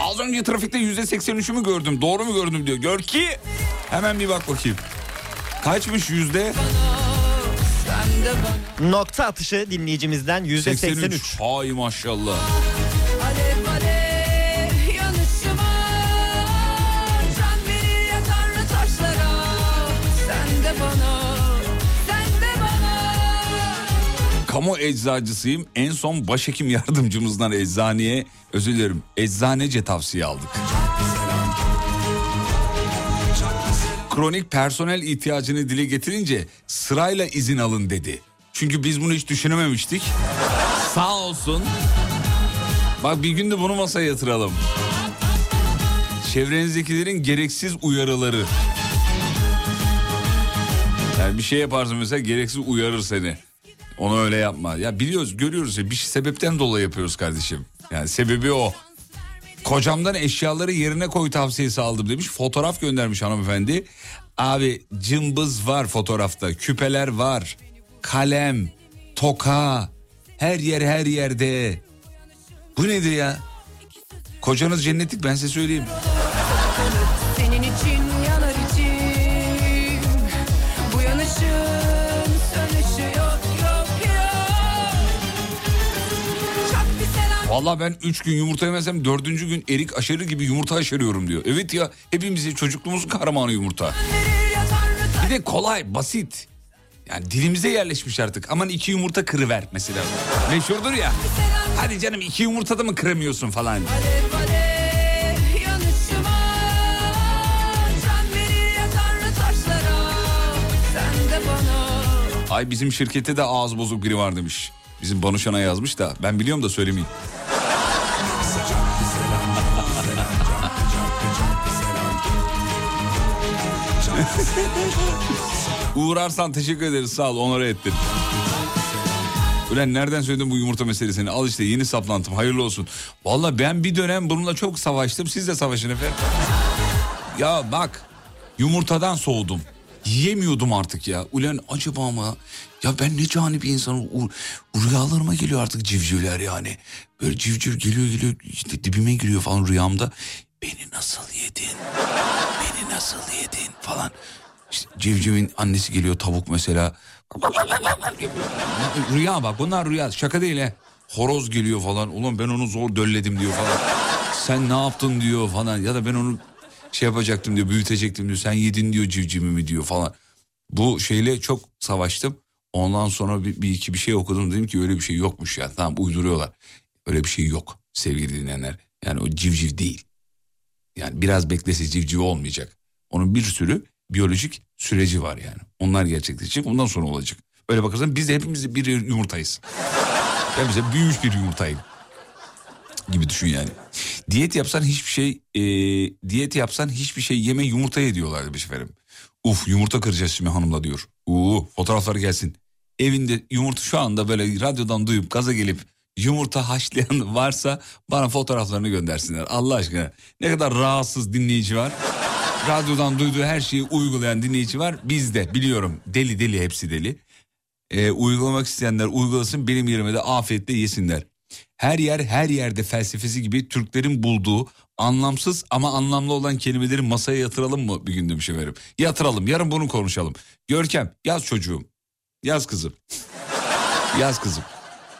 Az önce trafikte yüzde 83'ü mü gördüm? Doğru mu gördüm diyor. Gör ki hemen bir bak bakayım. Kaçmış yüzde? Nokta atışı dinleyicimizden yüzde 83. Hay maşallah. Kamu eczacısıyım. En son başhekim yardımcımızdan eczaneye özür dilerim eczanece tavsiye aldık. Kronik personel ihtiyacını dile getirince sırayla izin alın dedi. Çünkü biz bunu hiç düşünememiştik. Sağ olsun. Bak bir gün de bunu masaya yatıralım. Çevrenizdekilerin gereksiz uyarıları. Yani bir şey yaparsın mesela gereksiz uyarır seni. Onu öyle yapma. Ya biliyoruz görüyoruz ya bir şey- sebepten dolayı yapıyoruz kardeşim. Yani sebebi o. Kocamdan eşyaları yerine koy tavsiyesi aldım demiş. Fotoğraf göndermiş hanımefendi. Abi cımbız var fotoğrafta. Küpeler var. Kalem, toka. Her yer her yerde. Bu nedir ya? Kocanız cennetlik ben size söyleyeyim. Vallahi ben 3 gün yumurta yemezsem 4. gün erik aşarı gibi yumurta aşarıyorum diyor. Evet ya hepimizin çocukluğumuzun kahramanı yumurta. Bir de kolay basit. Yani dilimize yerleşmiş artık. Aman iki yumurta kırıver mesela. Meşhurdur ya. Hadi canım iki yumurtada mı kıramıyorsun falan. Ay bizim şirkette de ağız bozuk biri var demiş. Bizim Banuşan'a yazmış da ben biliyorum da söylemeyeyim. Uğrarsan teşekkür ederiz sağ ol onore ettin. Ulan nereden söyledin bu yumurta meselesini? Al işte yeni saplantım hayırlı olsun. Valla ben bir dönem bununla çok savaştım. Siz de savaşın efendim. Ya bak yumurtadan soğudum. Yiyemiyordum artık ya. Ulan acaba ama ya ben ne cani bir insanım. Rüyalarıma geliyor artık civcivler yani. Böyle civciv geliyor geliyor işte dibime giriyor falan rüyamda. Beni nasıl yedin? Beni nasıl yedin falan. İşte civcivin annesi geliyor tavuk mesela. Rüya bak bunlar rüya şaka değil he. Horoz geliyor falan. Ulan ben onu zor dölledim diyor falan. Sen ne yaptın diyor falan. Ya da ben onu şey yapacaktım diyor büyütecektim diyor. Sen yedin diyor civcivimi diyor falan. Bu şeyle çok savaştım. Ondan sonra bir, bir iki bir şey okudum. Dedim ki öyle bir şey yokmuş ya. Tamam uyduruyorlar. Öyle bir şey yok sevgili dinleyenler. Yani o civciv değil. Yani biraz beklese civciv olmayacak. Onun bir sürü biyolojik süreci var yani. Onlar gerçekleşecek ondan sonra olacak. Öyle bakarsan biz de hepimiz bir yumurtayız. Ben bize büyümüş bir yumurtayım. Gibi düşün yani. Diyet yapsan hiçbir şey e, diyet yapsan hiçbir şey yeme yumurta ye diyorlar demiş efendim. Uf yumurta kıracağız şimdi hanımla diyor. Uuu fotoğraflar gelsin. Evinde yumurta şu anda böyle radyodan duyup gaza gelip yumurta haşlayan varsa bana fotoğraflarını göndersinler. Allah aşkına ne kadar rahatsız dinleyici var. Radyodan duyduğu her şeyi uygulayan dinleyici var. Bizde biliyorum deli deli hepsi deli. Ee, uygulamak isteyenler uygulasın benim yerime de afiyetle yesinler. Her yer her yerde felsefesi gibi Türklerin bulduğu anlamsız ama anlamlı olan kelimeleri masaya yatıralım mı bir gün demiş efendim. Yatıralım yarın bunu konuşalım. Görkem yaz çocuğum yaz kızım yaz kızım.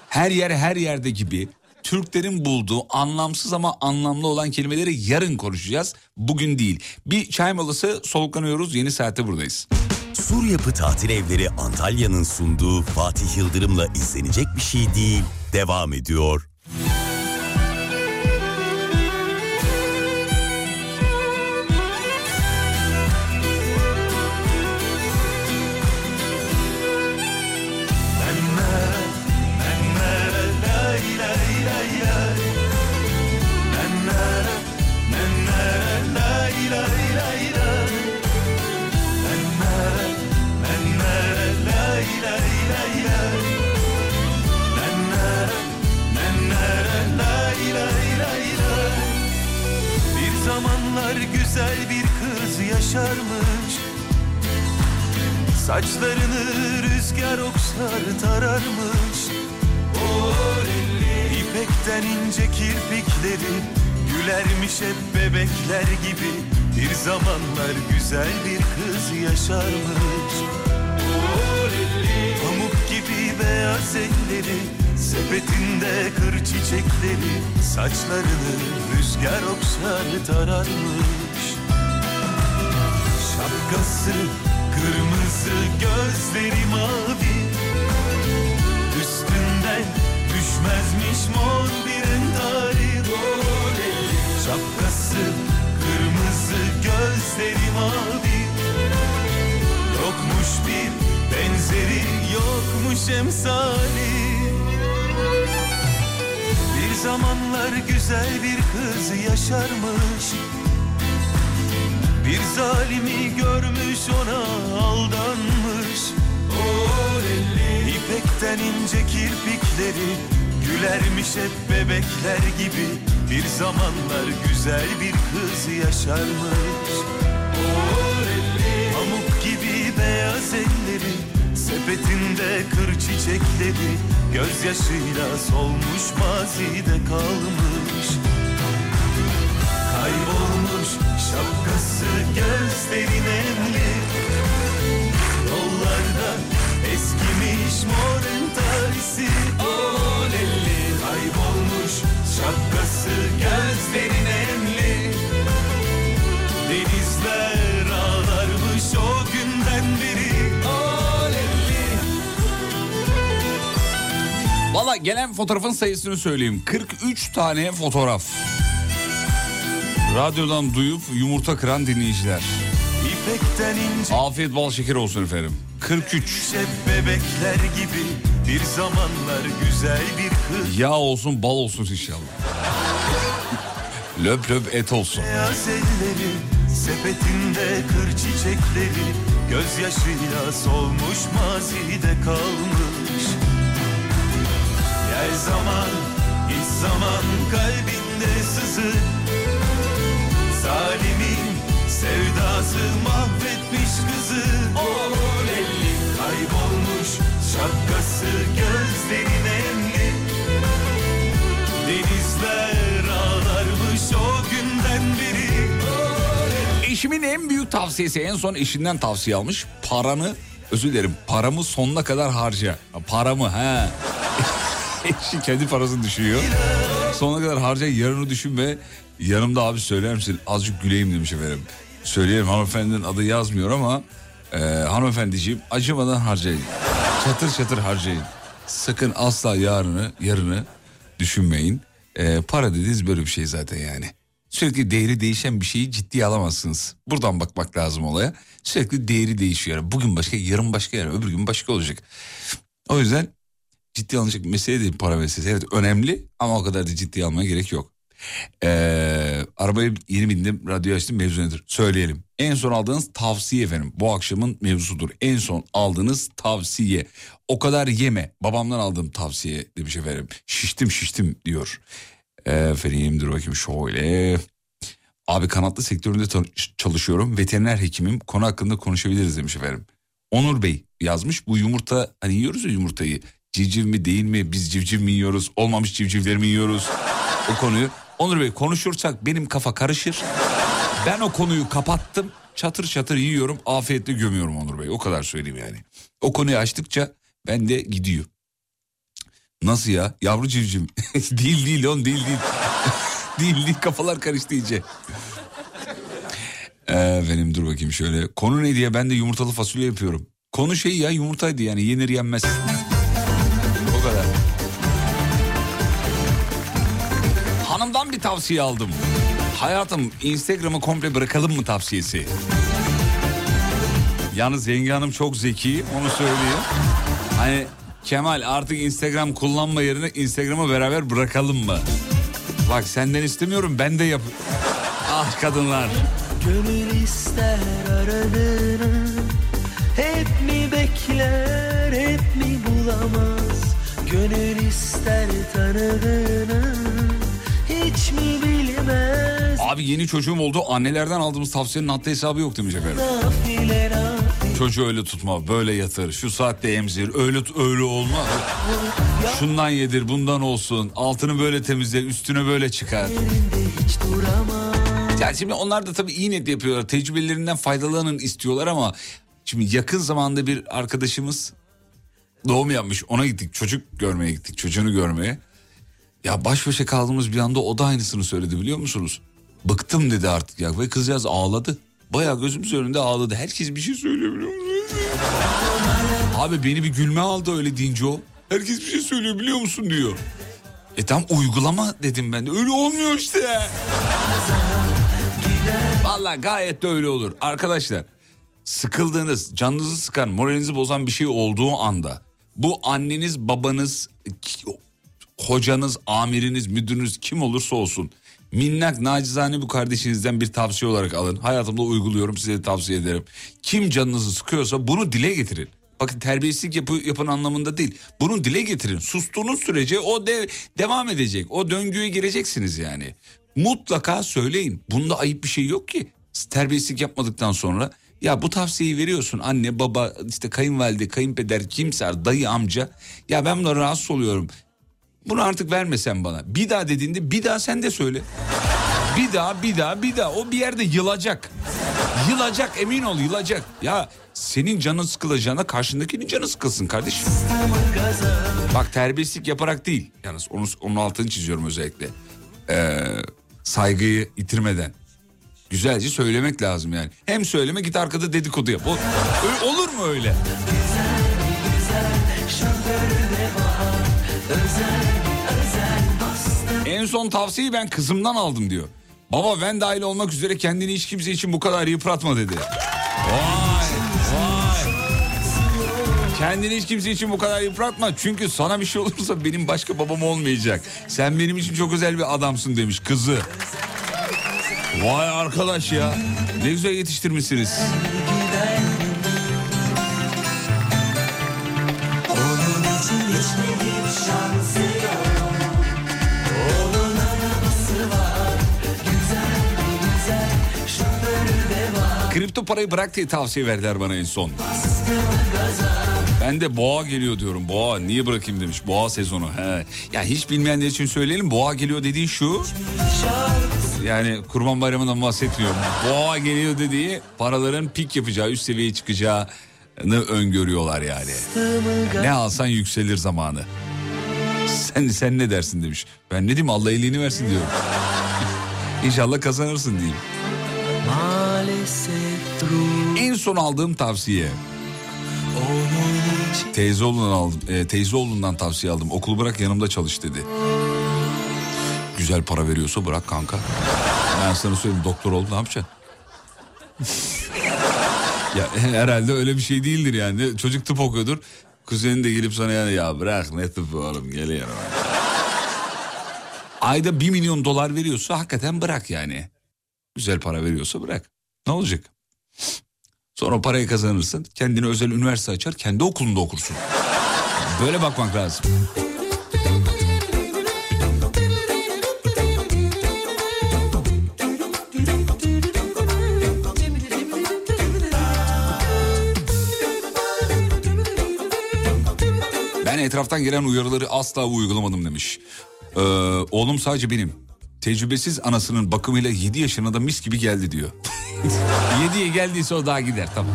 Her yer her yerde gibi Türklerin bulduğu anlamsız ama anlamlı olan kelimeleri yarın konuşacağız. Bugün değil. Bir çay molası soluklanıyoruz yeni saatte buradayız. Sur Yapı Tatil Evleri Antalya'nın sunduğu Fatih Yıldırım'la izlenecek bir şey değil. Devam ediyor. Saçlarını rüzgar okşar tararmış. İpekten ince kirpikleri Gülermiş hep bebekler gibi. Bir zamanlar güzel bir kız yaşarmış. Pamuk gibi beyaz elleri Sepetinde kır çiçekleri. Saçlarını rüzgar okşar tararmış. Şapkası kırmızı gözleri mavi. Üstünden düşmezmiş mor bir entari Şapkası kırmızı gözleri mavi. Yokmuş bir benzeri yokmuş emsali. Bir zamanlar güzel bir kız yaşarmış Bir zalimi görmüş ona aldanmış. İpek İpekten ince kirpikleri Gülermiş hep bebekler gibi. Bir zamanlar güzel bir kız yaşarmış. Pamuk gibi beyaz elleri Sepetinde kır çiçekleri. Gözyaşıyla solmuş mazide kalmış gözlerin emli Yollarda eskimiş mor entarisi Olelli Kaybolmuş şapkası gözlerin emli Denizler ağlarmış o günden beri. Olelli Valla gelen fotoğrafın sayısını söyleyeyim. 43 tane fotoğraf. Radyodan duyup yumurta kıran dinleyiciler. İnce Afiyet bal şeker olsun efendim. 43. hep bebekler gibi Bir zamanlar güzel bir kız Yağ olsun bal olsun inşallah. löp löp et olsun. Beyaz elleri sepetinde kır çiçekleri Gözyaşıyla solmuş mazide kalmış Gel zaman git zaman kalbinde sızı Zalimin sevdası mahvetmiş kızı Olelli kaybolmuş şapkası gözlerin emli Denizler ağlarmış o günden beri Eşimin en büyük tavsiyesi en son eşinden tavsiye almış. Paranı özür dilerim paramı sonuna kadar harca. Ha, Paramı ha. Eşi kendi parasını düşüyor. Sonuna kadar harca yarını düşünme. Yanımda abi söyler misin? Azıcık güleyim demiş efendim. Söyleyelim hanımefendinin adı yazmıyor ama e, hanımefendiciğim acımadan harcayın. Çatır çatır harcayın. Sakın asla yarını yarını düşünmeyin. E, para dediğiniz böyle bir şey zaten yani. Sürekli değeri değişen bir şeyi ciddiye alamazsınız. Buradan bakmak lazım olaya. Sürekli değeri değişiyor. Bugün başka, yarın başka, yarın öbür gün başka olacak. O yüzden ciddi alınacak bir mesele değil para meselesi. Evet önemli ama o kadar da ciddiye almaya gerek yok. Ee, arabaya yeni bindim, radyo açtım mevzu nedir? Söyleyelim. En son aldığınız tavsiye efendim. Bu akşamın mevzusudur. En son aldığınız tavsiye. O kadar yeme. Babamdan aldığım tavsiye demiş efendim. Şiştim şiştim diyor. Efendim dur bakayım şöyle. Abi kanatlı sektöründe çalışıyorum. Veteriner hekimim. Konu hakkında konuşabiliriz demiş efendim. Onur Bey yazmış. Bu yumurta hani yiyoruz ya yumurtayı. Civciv mi değil mi? Biz civciv mi yiyoruz? Olmamış civcivleri mi yiyoruz? O konuyu. Onur Bey konuşursak benim kafa karışır. Ben o konuyu kapattım. Çatır çatır yiyorum. Afiyetle gömüyorum Onur Bey. O kadar söyleyeyim yani. O konuyu açtıkça ben de gidiyor. Nasıl ya? Yavru civciv. değil değil on değil değil. değil değil kafalar karıştı iyice. Benim dur bakayım şöyle. Konu ne diye ben de yumurtalı fasulye yapıyorum. Konu şey ya yumurtaydı yani yenir yenmez. Tavsiye aldım. Hayatım Instagram'ı komple bırakalım mı tavsiyesi. Yalnız yenge hanım çok zeki onu söyleyeyim. Hani Kemal artık Instagram kullanma yerine Instagram'ı beraber bırakalım mı? Bak senden istemiyorum ben de yap. Ah kadınlar. Gönül ister aradığını Hep mi bekler hep mi bulamaz Gönül ister tanıdığını Abi yeni çocuğum oldu annelerden aldığımız tavsiyenin haddi hesabı yok demiş efendim. Çocuğu öyle tutma, böyle yatır, şu saatte emzir, öyle öyle olmaz. Şundan yedir, bundan olsun, altını böyle temizle, üstüne böyle çıkar. Yani şimdi onlar da tabii iyi niyet yapıyorlar, tecrübelerinden faydalanın istiyorlar ama... Şimdi yakın zamanda bir arkadaşımız doğum yapmış, ona gittik, çocuk görmeye gittik, çocuğunu görmeye. Ya baş başa kaldığımız bir anda o da aynısını söyledi biliyor musunuz? Bıktım dedi artık ya ve kızcağız ağladı. Bayağı gözümüz önünde ağladı. Herkes bir şey söylüyor biliyor musunuz? Abi beni bir gülme aldı öyle deyince o. Herkes bir şey söylüyor biliyor musun diyor. E tam uygulama dedim ben de. Öyle olmuyor işte. Valla gayet de öyle olur. Arkadaşlar sıkıldığınız, canınızı sıkan, moralinizi bozan bir şey olduğu anda bu anneniz, babanız, hocanız, amiriniz, müdürünüz kim olursa olsun minnak nacizane bu kardeşinizden bir tavsiye olarak alın. Hayatımda uyguluyorum size de tavsiye ederim. Kim canınızı sıkıyorsa bunu dile getirin. Bakın terbiyesizlik yapı, yapın anlamında değil. Bunu dile getirin. Sustuğunuz sürece o de, devam edecek. O döngüye gireceksiniz yani. Mutlaka söyleyin. Bunda ayıp bir şey yok ki. Terbiyesizlik yapmadıktan sonra ya bu tavsiyeyi veriyorsun anne baba işte kayınvalide kayınpeder kimse dayı amca ya ben buna rahatsız oluyorum. Bunu artık vermesen bana. Bir daha dediğinde bir daha sen de söyle. Bir daha bir daha bir daha o bir yerde yılacak. Yılacak emin ol yılacak. Ya senin canın sıkılacağına karşındakinin canı sıkılsın kardeşim. Bak terbiyesizlik yaparak değil. Yalnız onu, onun altını çiziyorum özellikle. Ee, saygıyı yitirmeden. Güzelce söylemek lazım yani. Hem söyleme git arkada dedikodu yap. O, olur mu öyle? En son tavsiyeyi ben kızımdan aldım diyor. Baba ben dahil olmak üzere kendini hiç kimse için bu kadar yıpratma dedi. Vay vay. Kendini hiç kimse için bu kadar yıpratma. Çünkü sana bir şey olursa benim başka babam olmayacak. Sen benim için çok özel bir adamsın demiş kızı. Vay arkadaş ya. Ne güzel yetiştirmişsiniz. Onun için hiçbir şansı Kripto parayı bırak diye tavsiye verdiler bana en son. Ben de boğa geliyor diyorum. Boğa niye bırakayım demiş. Boğa sezonu. He. Ya hiç bilmeyenler için söyleyelim. Boğa geliyor dediği şu. Yani kurban bayramından bahsetmiyorum. Boğa geliyor dediği paraların pik yapacağı, üst seviyeye çıkacağını öngörüyorlar yani. Ne alsan yükselir zamanı. Sen sen ne dersin demiş. Ben ne diyeyim Allah iyiliğini versin diyorum. İnşallah kazanırsın diyeyim. Maalesef En son aldığım tavsiye. Teyze oğlundan aldım. E, teyze oğlundan tavsiye aldım. Okulu bırak yanımda çalış dedi. Güzel para veriyorsa bırak kanka. Ben sana söyleyeyim doktor ol ne yapacaksın? ya herhalde öyle bir şey değildir yani. Çocuk tıp okuyordur. Kuzenin de gelip sana yani ya bırak ne tıp oğlum geliyorum. Ayda bir milyon dolar veriyorsa hakikaten bırak yani. Güzel para veriyorsa bırak. Ne olacak? Sonra parayı kazanırsın. Kendine özel üniversite açar. Kendi okulunda okursun. Böyle bakmak lazım. Ben etraftan gelen uyarıları asla uygulamadım demiş. Ee, oğlum sadece benim. Tecrübesiz anasının bakımıyla 7 yaşına da mis gibi geldi diyor. 7'ye geldiyse o daha gider tamam.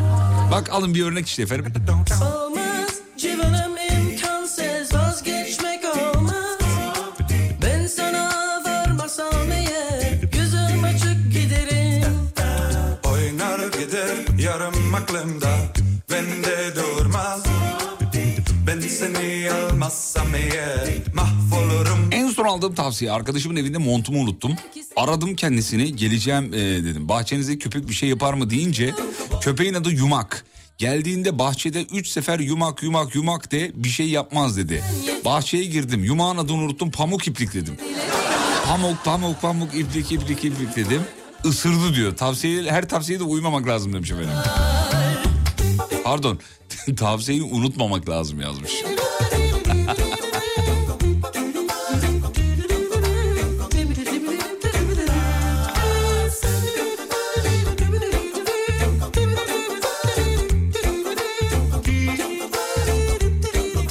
Bak alın bir örnek işte efendim. Olmaz civanım imkansız vazgeçmek olmaz Ben sana varmasam eğer gözüm açık giderim Oynar gider yarım aklımda Bende durmaz seni almazsam eğer Mahvolurum En son aldığım tavsiye arkadaşımın evinde montumu unuttum. Aradım kendisini geleceğim e, dedim. Bahçenizde köpek bir şey yapar mı deyince köpeğin adı Yumak. Geldiğinde bahçede üç sefer yumak yumak yumak de bir şey yapmaz dedi. Bahçeye girdim yumağın adını unuttum pamuk iplik dedim. Pamuk pamuk pamuk iplik iplik iplik dedim. Isırdı diyor. Tavsiye, her tavsiyeye de uymamak lazım demiş efendim. Pardon tavsiyeyi unutmamak lazım yazmış.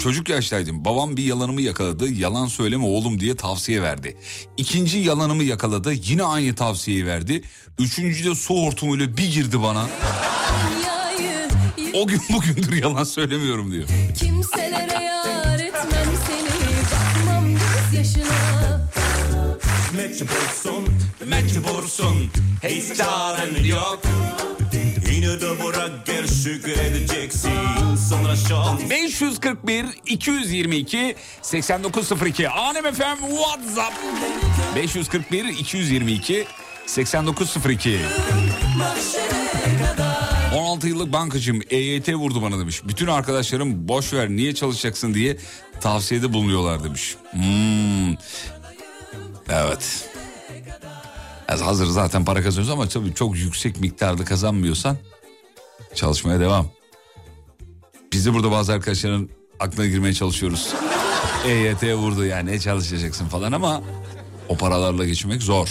Çocuk yaştaydım. Babam bir yalanımı yakaladı. Yalan söyleme oğlum diye tavsiye verdi. İkinci yalanımı yakaladı. Yine aynı tavsiyeyi verdi. Üçüncü de su hortumuyla bir girdi bana. O gün bugündür yalan söylemiyorum diyor. kimselere yar etmem seni. Bakmam göz yaşına Mecbursun, mecbursun Hiç çaren yok. Yine de bırak gel şükredeceksin. Sonra şans. 541 222 8902 Anem FM WhatsApp 541 222 8902 16 yıllık bankacıyım EYT vurdu bana demiş. Bütün arkadaşlarım boş ver niye çalışacaksın diye tavsiyede bulunuyorlar demiş. Hmm. Evet. Az hazır zaten para kazanıyoruz ama tabii çok yüksek miktarda kazanmıyorsan çalışmaya devam. Biz de burada bazı arkadaşların aklına girmeye çalışıyoruz. EYT vurdu yani ne çalışacaksın falan ama o paralarla geçinmek zor.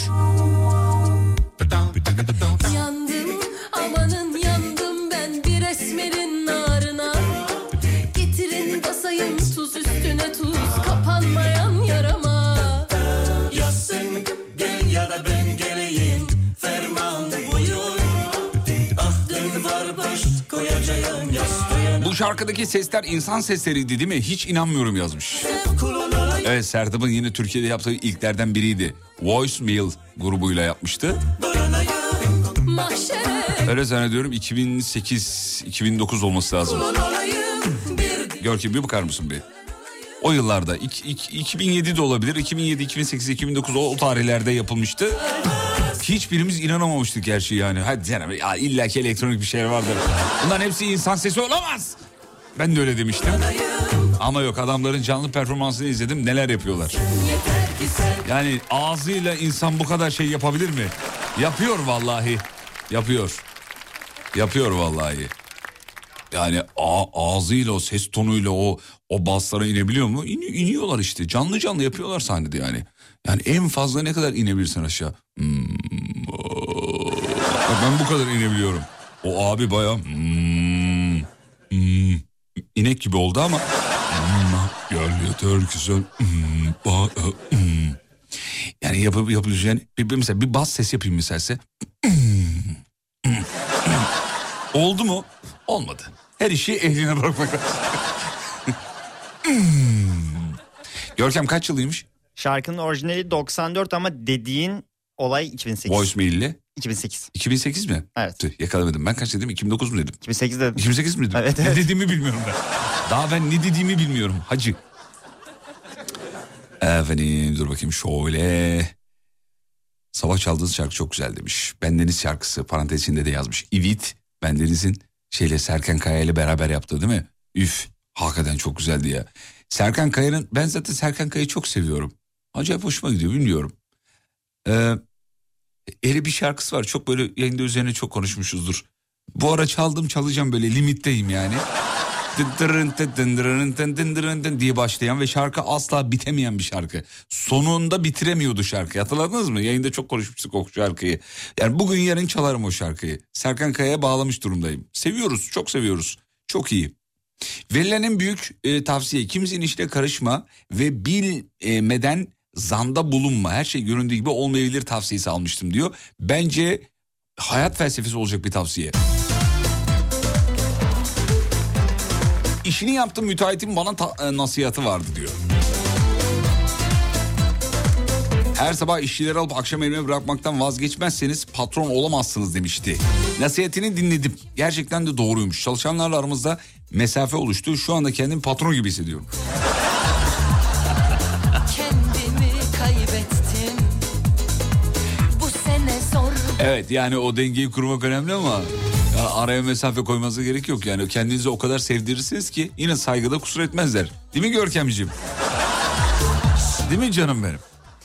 Bu şarkıdaki sesler insan sesleriydi değil mi? Hiç inanmıyorum yazmış. Evet Sertab'ın yine Türkiye'de yaptığı ilklerden biriydi. Voicemail grubuyla yapmıştı. Öyle zannediyorum 2008-2009 olması lazım. Görkem bir bakar mısın bir? O yıllarda ik- ik- 2007 de olabilir. 2007, 2008, 2009 o, o tarihlerde yapılmıştı. Hiçbirimiz inanamamıştık gerçi yani. Hadi canım ya illa ki elektronik bir şey vardır. Bunların hepsi insan sesi olamaz. Ben de öyle demiştim. Ama yok adamların canlı performansını izledim neler yapıyorlar. Yani ağzıyla insan bu kadar şey yapabilir mi? Yapıyor vallahi. Yapıyor. Yapıyor vallahi. Yani ağzıyla o ses tonuyla o o baslara inebiliyor mu? İni- iniyorlar işte. Canlı canlı yapıyorlar sahnede yani. Yani en fazla ne kadar inebilirsin aşağı? Hmm, ben bu kadar inebiliyorum. O abi baya hmm, hmm, inek gibi oldu ama hmm, gel yeter hmm, hmm. Yani yapıp yapabileceğin bir, bir, mesela bir bas ses yapayım mesela. Oldu mu? Olmadı. Her işi ehline bırakmak lazım. Görkem kaç yılıymış? Şarkının orijinali 94 ama dediğin olay 2008. Voicemail'le. 2008. 2008 mi? Evet. Tüh, yakalamadım. Ben kaç dedim? 2009 mu dedim? 2008 dedim. 2008 mi dedim? Evet, Ne evet. dediğimi bilmiyorum ben. Daha ben ne dediğimi bilmiyorum. Hacı. Efendim dur bakayım şöyle. Sabah çaldığınız şarkı çok güzel demiş. Bendeniz şarkısı parantez içinde de yazmış. İvit Bendeniz'in şeyle Serkan Kaya ile beraber yaptığı değil mi? Üf hakikaten çok güzeldi ya. Serkan Kaya'nın ben zaten Serkan Kaya'yı çok seviyorum. Acayip hoşuma gidiyor bilmiyorum. Ee, Eli bir şarkısı var çok böyle yayında üzerine çok konuşmuşuzdur. Bu ara çaldım çalacağım böyle limitteyim yani. Diye başlayan ve şarkı asla bitemeyen bir şarkı. Sonunda bitiremiyordu şarkıyı hatırladınız mı? Yayında çok konuşmuştuk o şarkıyı. Yani bugün yarın çalarım o şarkıyı. Serkan Kaya'ya bağlamış durumdayım. Seviyoruz çok seviyoruz. Çok iyi. Verilen en büyük e, tavsiye kimsenin işine karışma ve bilmeden zanda bulunma. Her şey göründüğü gibi olmayabilir tavsiyesi almıştım diyor. Bence hayat felsefesi olacak bir tavsiye. İşini yaptım müteahhitin bana ta- e, nasihatı vardı diyor. Her sabah işçileri alıp akşam evine bırakmaktan vazgeçmezseniz patron olamazsınız demişti. Nasihatini dinledim. Gerçekten de doğruymuş. Çalışanlarla aramızda mesafe oluştu. Şu anda kendimi patron gibi hissediyorum. Evet yani o dengeyi kurmak önemli ama ya araya mesafe koymanıza gerek yok. Yani kendinizi o kadar sevdirirsiniz ki yine saygıda kusur etmezler. Değil mi Görkemciğim? Değil mi canım benim?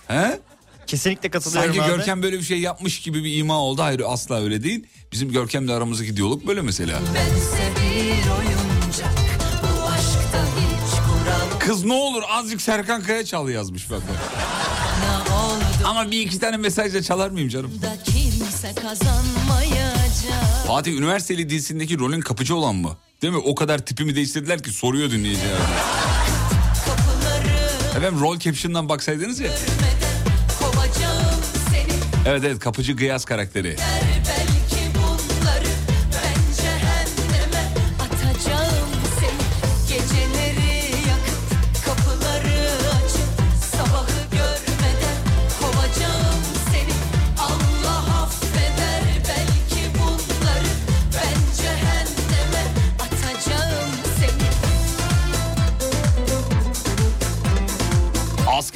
He? Kesinlikle katılıyorum Sanki abi. Görkem böyle bir şey yapmış gibi bir ima oldu. Hayır asla öyle değil. Bizim Görkem'le aramızdaki diyalog böyle mesela. Oyuncak Kız ne olur azıcık Serkan Kaya çal yazmış bak. Ama bir iki tane mesajla çalar mıyım canım? Da kimse kazanmayacak Fatih üniversiteli dizisindeki rolün kapıcı olan mı? Değil mi? O kadar tipimi değiştirdiler ki soruyor dinleyiciler. Kapıları Efendim rol caption'dan baksaydınız ya. Evet evet kapıcı Gıyas karakteri. Der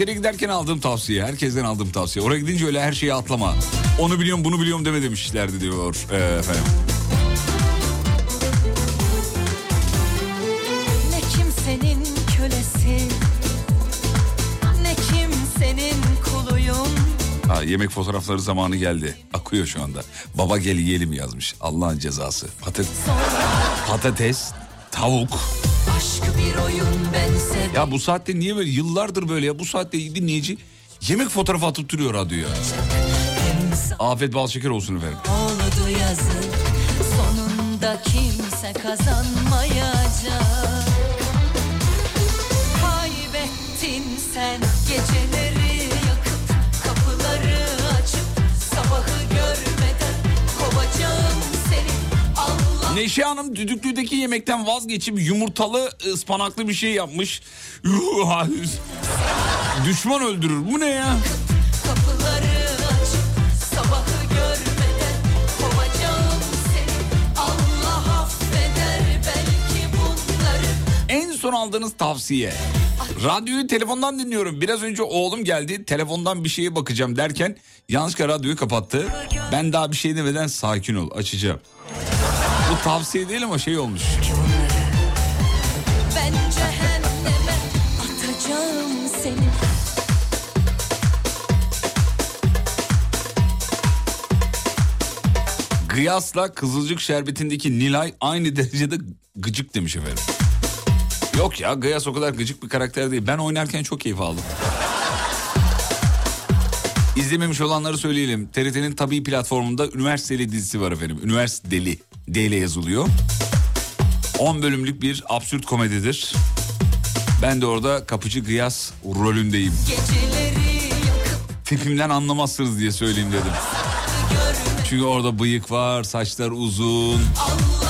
Askere giderken aldığım tavsiye. Herkesten aldığım tavsiye. Oraya gidince öyle her şeyi atlama. Onu biliyorum bunu biliyorum deme demişlerdi diyor e, efendim. Ha, yemek fotoğrafları zamanı geldi. Akıyor şu anda. Baba gel yiyelim yazmış. Allah'ın cezası. Patat patates, Tavuk. Ya bu saatte niye böyle yıllardır böyle ya bu saatte dinleyici yemek fotoğrafı atıp duruyor radyoya. Afet bal şeker olsun efendim. oldu yazık Sonunda kimse kazanmayacak Neşe Hanım düdüklüdeki yemekten vazgeçip yumurtalı ıspanaklı bir şey yapmış. Düşman öldürür. Bu ne ya? En son aldığınız tavsiye. Radyoyu telefondan dinliyorum. Biraz önce oğlum geldi. Telefondan bir şeye bakacağım derken yanlışlıkla radyoyu kapattı. Ben daha bir şey demeden sakin ol açacağım. Bu tavsiye değil ama şey olmuş. Ben cehenneme atacağım seni Gıyasla Kızılcık Şerbeti'ndeki Nilay aynı derecede gıcık demiş efendim. Yok ya Gıyas o kadar gıcık bir karakter değil. Ben oynarken çok keyif aldım. İzlememiş olanları söyleyelim. TRT'nin tabii platformunda Üniversiteli dizisi var efendim. Üniversiteli D ile yazılıyor. 10 bölümlük bir absürt komedidir. Ben de orada kapıcı Gıyas rolündeyim. Tipimden anlamazsınız diye söyleyeyim dedim. Çünkü orada bıyık var, saçlar uzun. Allah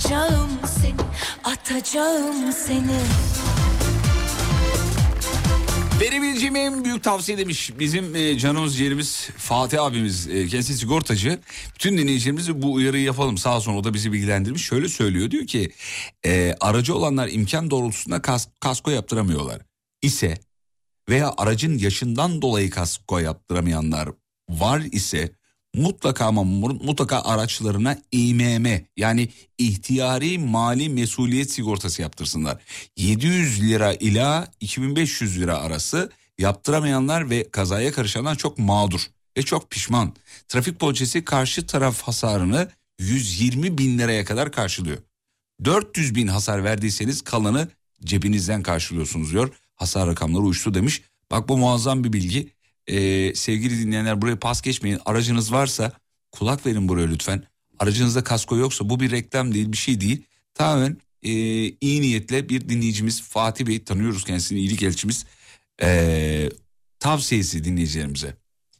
Atacağım seni Atacağım seni Verebileceğim en büyük tavsiye demiş bizim e, canımız ciğerimiz Fatih abimiz e, kendisi sigortacı. Bütün dinleyicilerimize bu uyarıyı yapalım sağ sonra o da bizi bilgilendirmiş. Şöyle söylüyor diyor ki e, aracı olanlar imkan doğrultusunda kas, kasko yaptıramıyorlar. ise veya aracın yaşından dolayı kasko yaptıramayanlar var ise mutlaka ama mu- mutlaka araçlarına İMM yani ihtiyari mali mesuliyet sigortası yaptırsınlar. 700 lira ila 2500 lira arası yaptıramayanlar ve kazaya karışanlar çok mağdur ve çok pişman. Trafik poliçesi karşı taraf hasarını 120 bin liraya kadar karşılıyor. 400 bin hasar verdiyseniz kalanı cebinizden karşılıyorsunuz diyor. Hasar rakamları uçtu demiş. Bak bu muazzam bir bilgi. Ee, sevgili dinleyenler buraya pas geçmeyin. Aracınız varsa kulak verin buraya lütfen. Aracınızda kasko yoksa bu bir reklam değil bir şey değil. Tamamen e, iyi niyetle bir dinleyicimiz Fatih Bey tanıyoruz kendisini iyilik elçimiz. Ee, tavsiyesi dinleyicilerimize.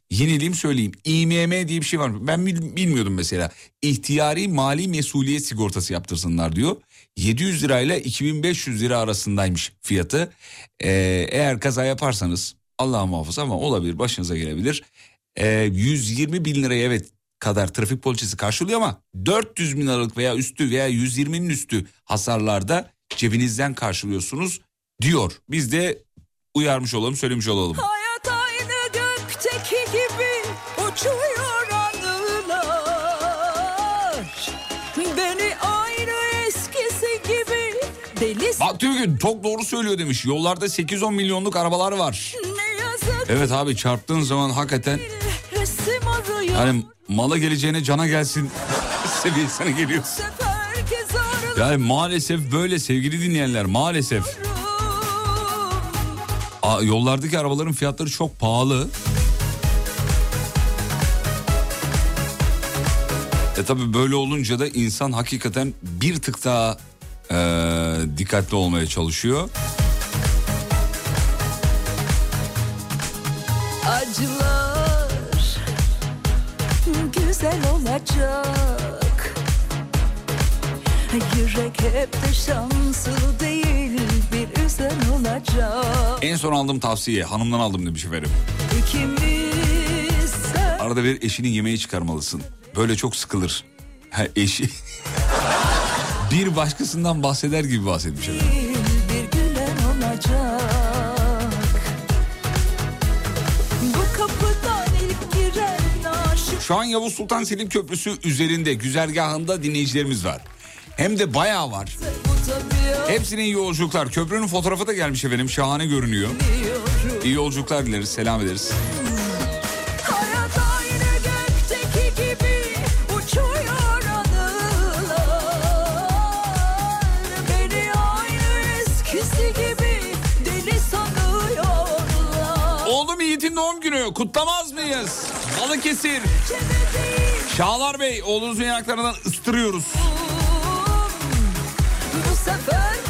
Yeniliğim söyleyeyim. İMM diye bir şey var. Ben bil- bilmiyordum mesela. İhtiyari mali mesuliyet sigortası yaptırsınlar diyor. 700 lirayla 2500 lira arasındaymış fiyatı. Ee, eğer kaza yaparsanız Allah muhafaza ama olabilir başınıza gelebilir. Ee, 120 bin liraya evet kadar trafik poliçesi karşılıyor ama 400 bin liralık veya üstü veya 120'nin üstü hasarlarda cebinizden karşılıyorsunuz diyor. Biz de uyarmış olalım söylemiş olalım. Hayat aynı gökteki gibi uçuyor anılar Beni aynı eskisi gibi deli Bak diyor ki çok doğru söylüyor demiş. Yollarda 8-10 milyonluk arabalar var. ne Evet abi çarptığın zaman hakikaten yani mala geleceğine cana gelsin seviyesine geliyor. Yani maalesef böyle sevgili dinleyenler maalesef. Aa, yollardaki arabaların fiyatları çok pahalı. E tabi böyle olunca da insan hakikaten bir tık daha e, dikkatli olmaya çalışıyor. Acılar güzel olacak Yürek hep de şanslı değil bir üzen olacak En son aldığım tavsiye hanımdan aldım demiş efendim. İkimiz Arada bir eşinin yemeği çıkarmalısın. Böyle çok sıkılır. Ha, eşi bir başkasından bahseder gibi bahsetmiş efendim. Şu an Yavuz Sultan Selim Köprüsü üzerinde güzergahında dinleyicilerimiz var. Hem de bayağı var. Hepsine iyi yolculuklar. Köprünün fotoğrafı da gelmiş efendim. Şahane görünüyor. İyi yolculuklar dileriz. Selam ederiz. Kutlamaz mıyız? Balıkesir. Şahlar Bey oğlunuzun yanaklarından ıstırıyoruz. Bu seferki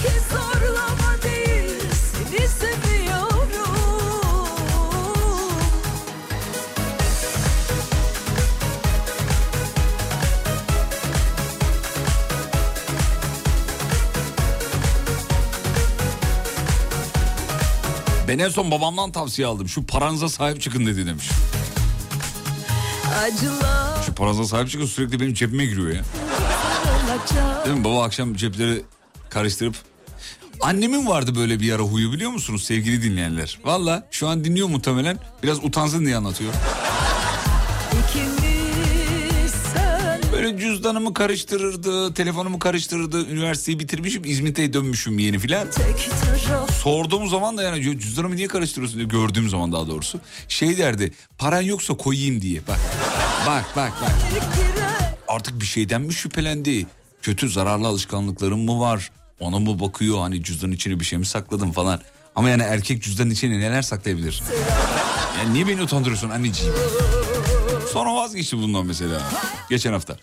Ben en son babamdan tavsiye aldım. Şu paranıza sahip çıkın dedi demiş. Şu paranıza sahip çıkın sürekli benim cebime giriyor ya. Değil mi? Baba akşam cepleri karıştırıp... Annemin vardı böyle bir ara huyu biliyor musunuz sevgili dinleyenler? Valla şu an dinliyor muhtemelen. Biraz utansın diye anlatıyor. Cüzdanımı karıştırırdı, telefonumu karıştırırdı. Üniversiteyi bitirmişim, İzmit'e dönmüşüm yeni filan. Sorduğum zaman da yani cüzdanımı niye karıştırıyorsun diye gördüğüm zaman daha doğrusu. Şey derdi, paran yoksa koyayım diye. Bak, bak, bak, bak. Artık bir şeyden mi şüphelendi? Kötü zararlı alışkanlıklarım mı var? Ona mı bakıyor hani cüzdanın içine bir şey mi sakladım falan. Ama yani erkek cüzdanın içine neler saklayabilir? Yani niye beni utandırıyorsun anneciğim? Sonra vazgeçti bundan mesela. Geçen hafta.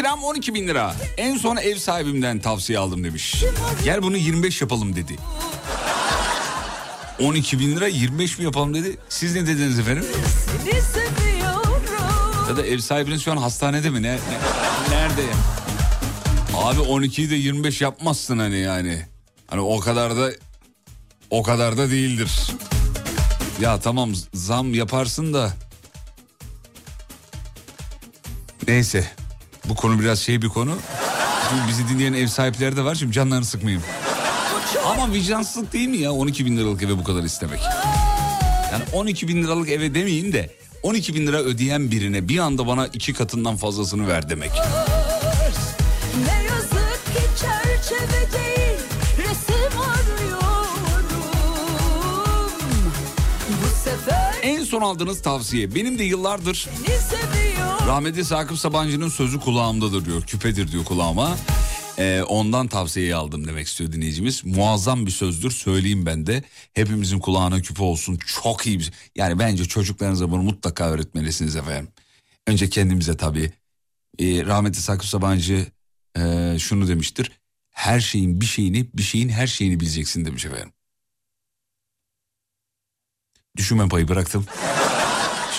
Kiram 12 bin lira. En son ev sahibimden tavsiye aldım demiş. Gel bunu 25 yapalım dedi. 12 bin lira 25 mi yapalım dedi. Siz ne dediniz efendim? Ya da ev sahibiniz şu an hastanede mi? Ne, ne- nerede? Abi 12'yi de 25 yapmazsın hani yani. Hani o kadar da o kadar da değildir. Ya tamam zam yaparsın da. Neyse. Bu konu biraz şey bir konu. Çünkü bizi dinleyen ev sahipleri de var. Şimdi canlarını sıkmayayım. Ama vicdansızlık değil mi ya 12 bin liralık eve bu kadar istemek? Yani 12 bin liralık eve demeyin de 12 bin lira ödeyen birine bir anda bana iki katından fazlasını ver demek. En son aldığınız tavsiye benim de yıllardır rahmetli Sakıp Sabancı'nın sözü kulağımdadır diyor. Küpedir diyor kulağıma. Ee, ondan tavsiyeyi aldım demek istiyor dinleyicimiz. Muazzam bir sözdür söyleyeyim ben de. Hepimizin kulağına küpe olsun. Çok iyi bir Yani bence çocuklarınıza bunu mutlaka öğretmelisiniz efendim. Önce kendimize tabii. Ee, rahmetli Sakıp Sabancı e, şunu demiştir. Her şeyin bir şeyini, bir şeyin her şeyini bileceksin demiş efendim. Düşünme payı bıraktım.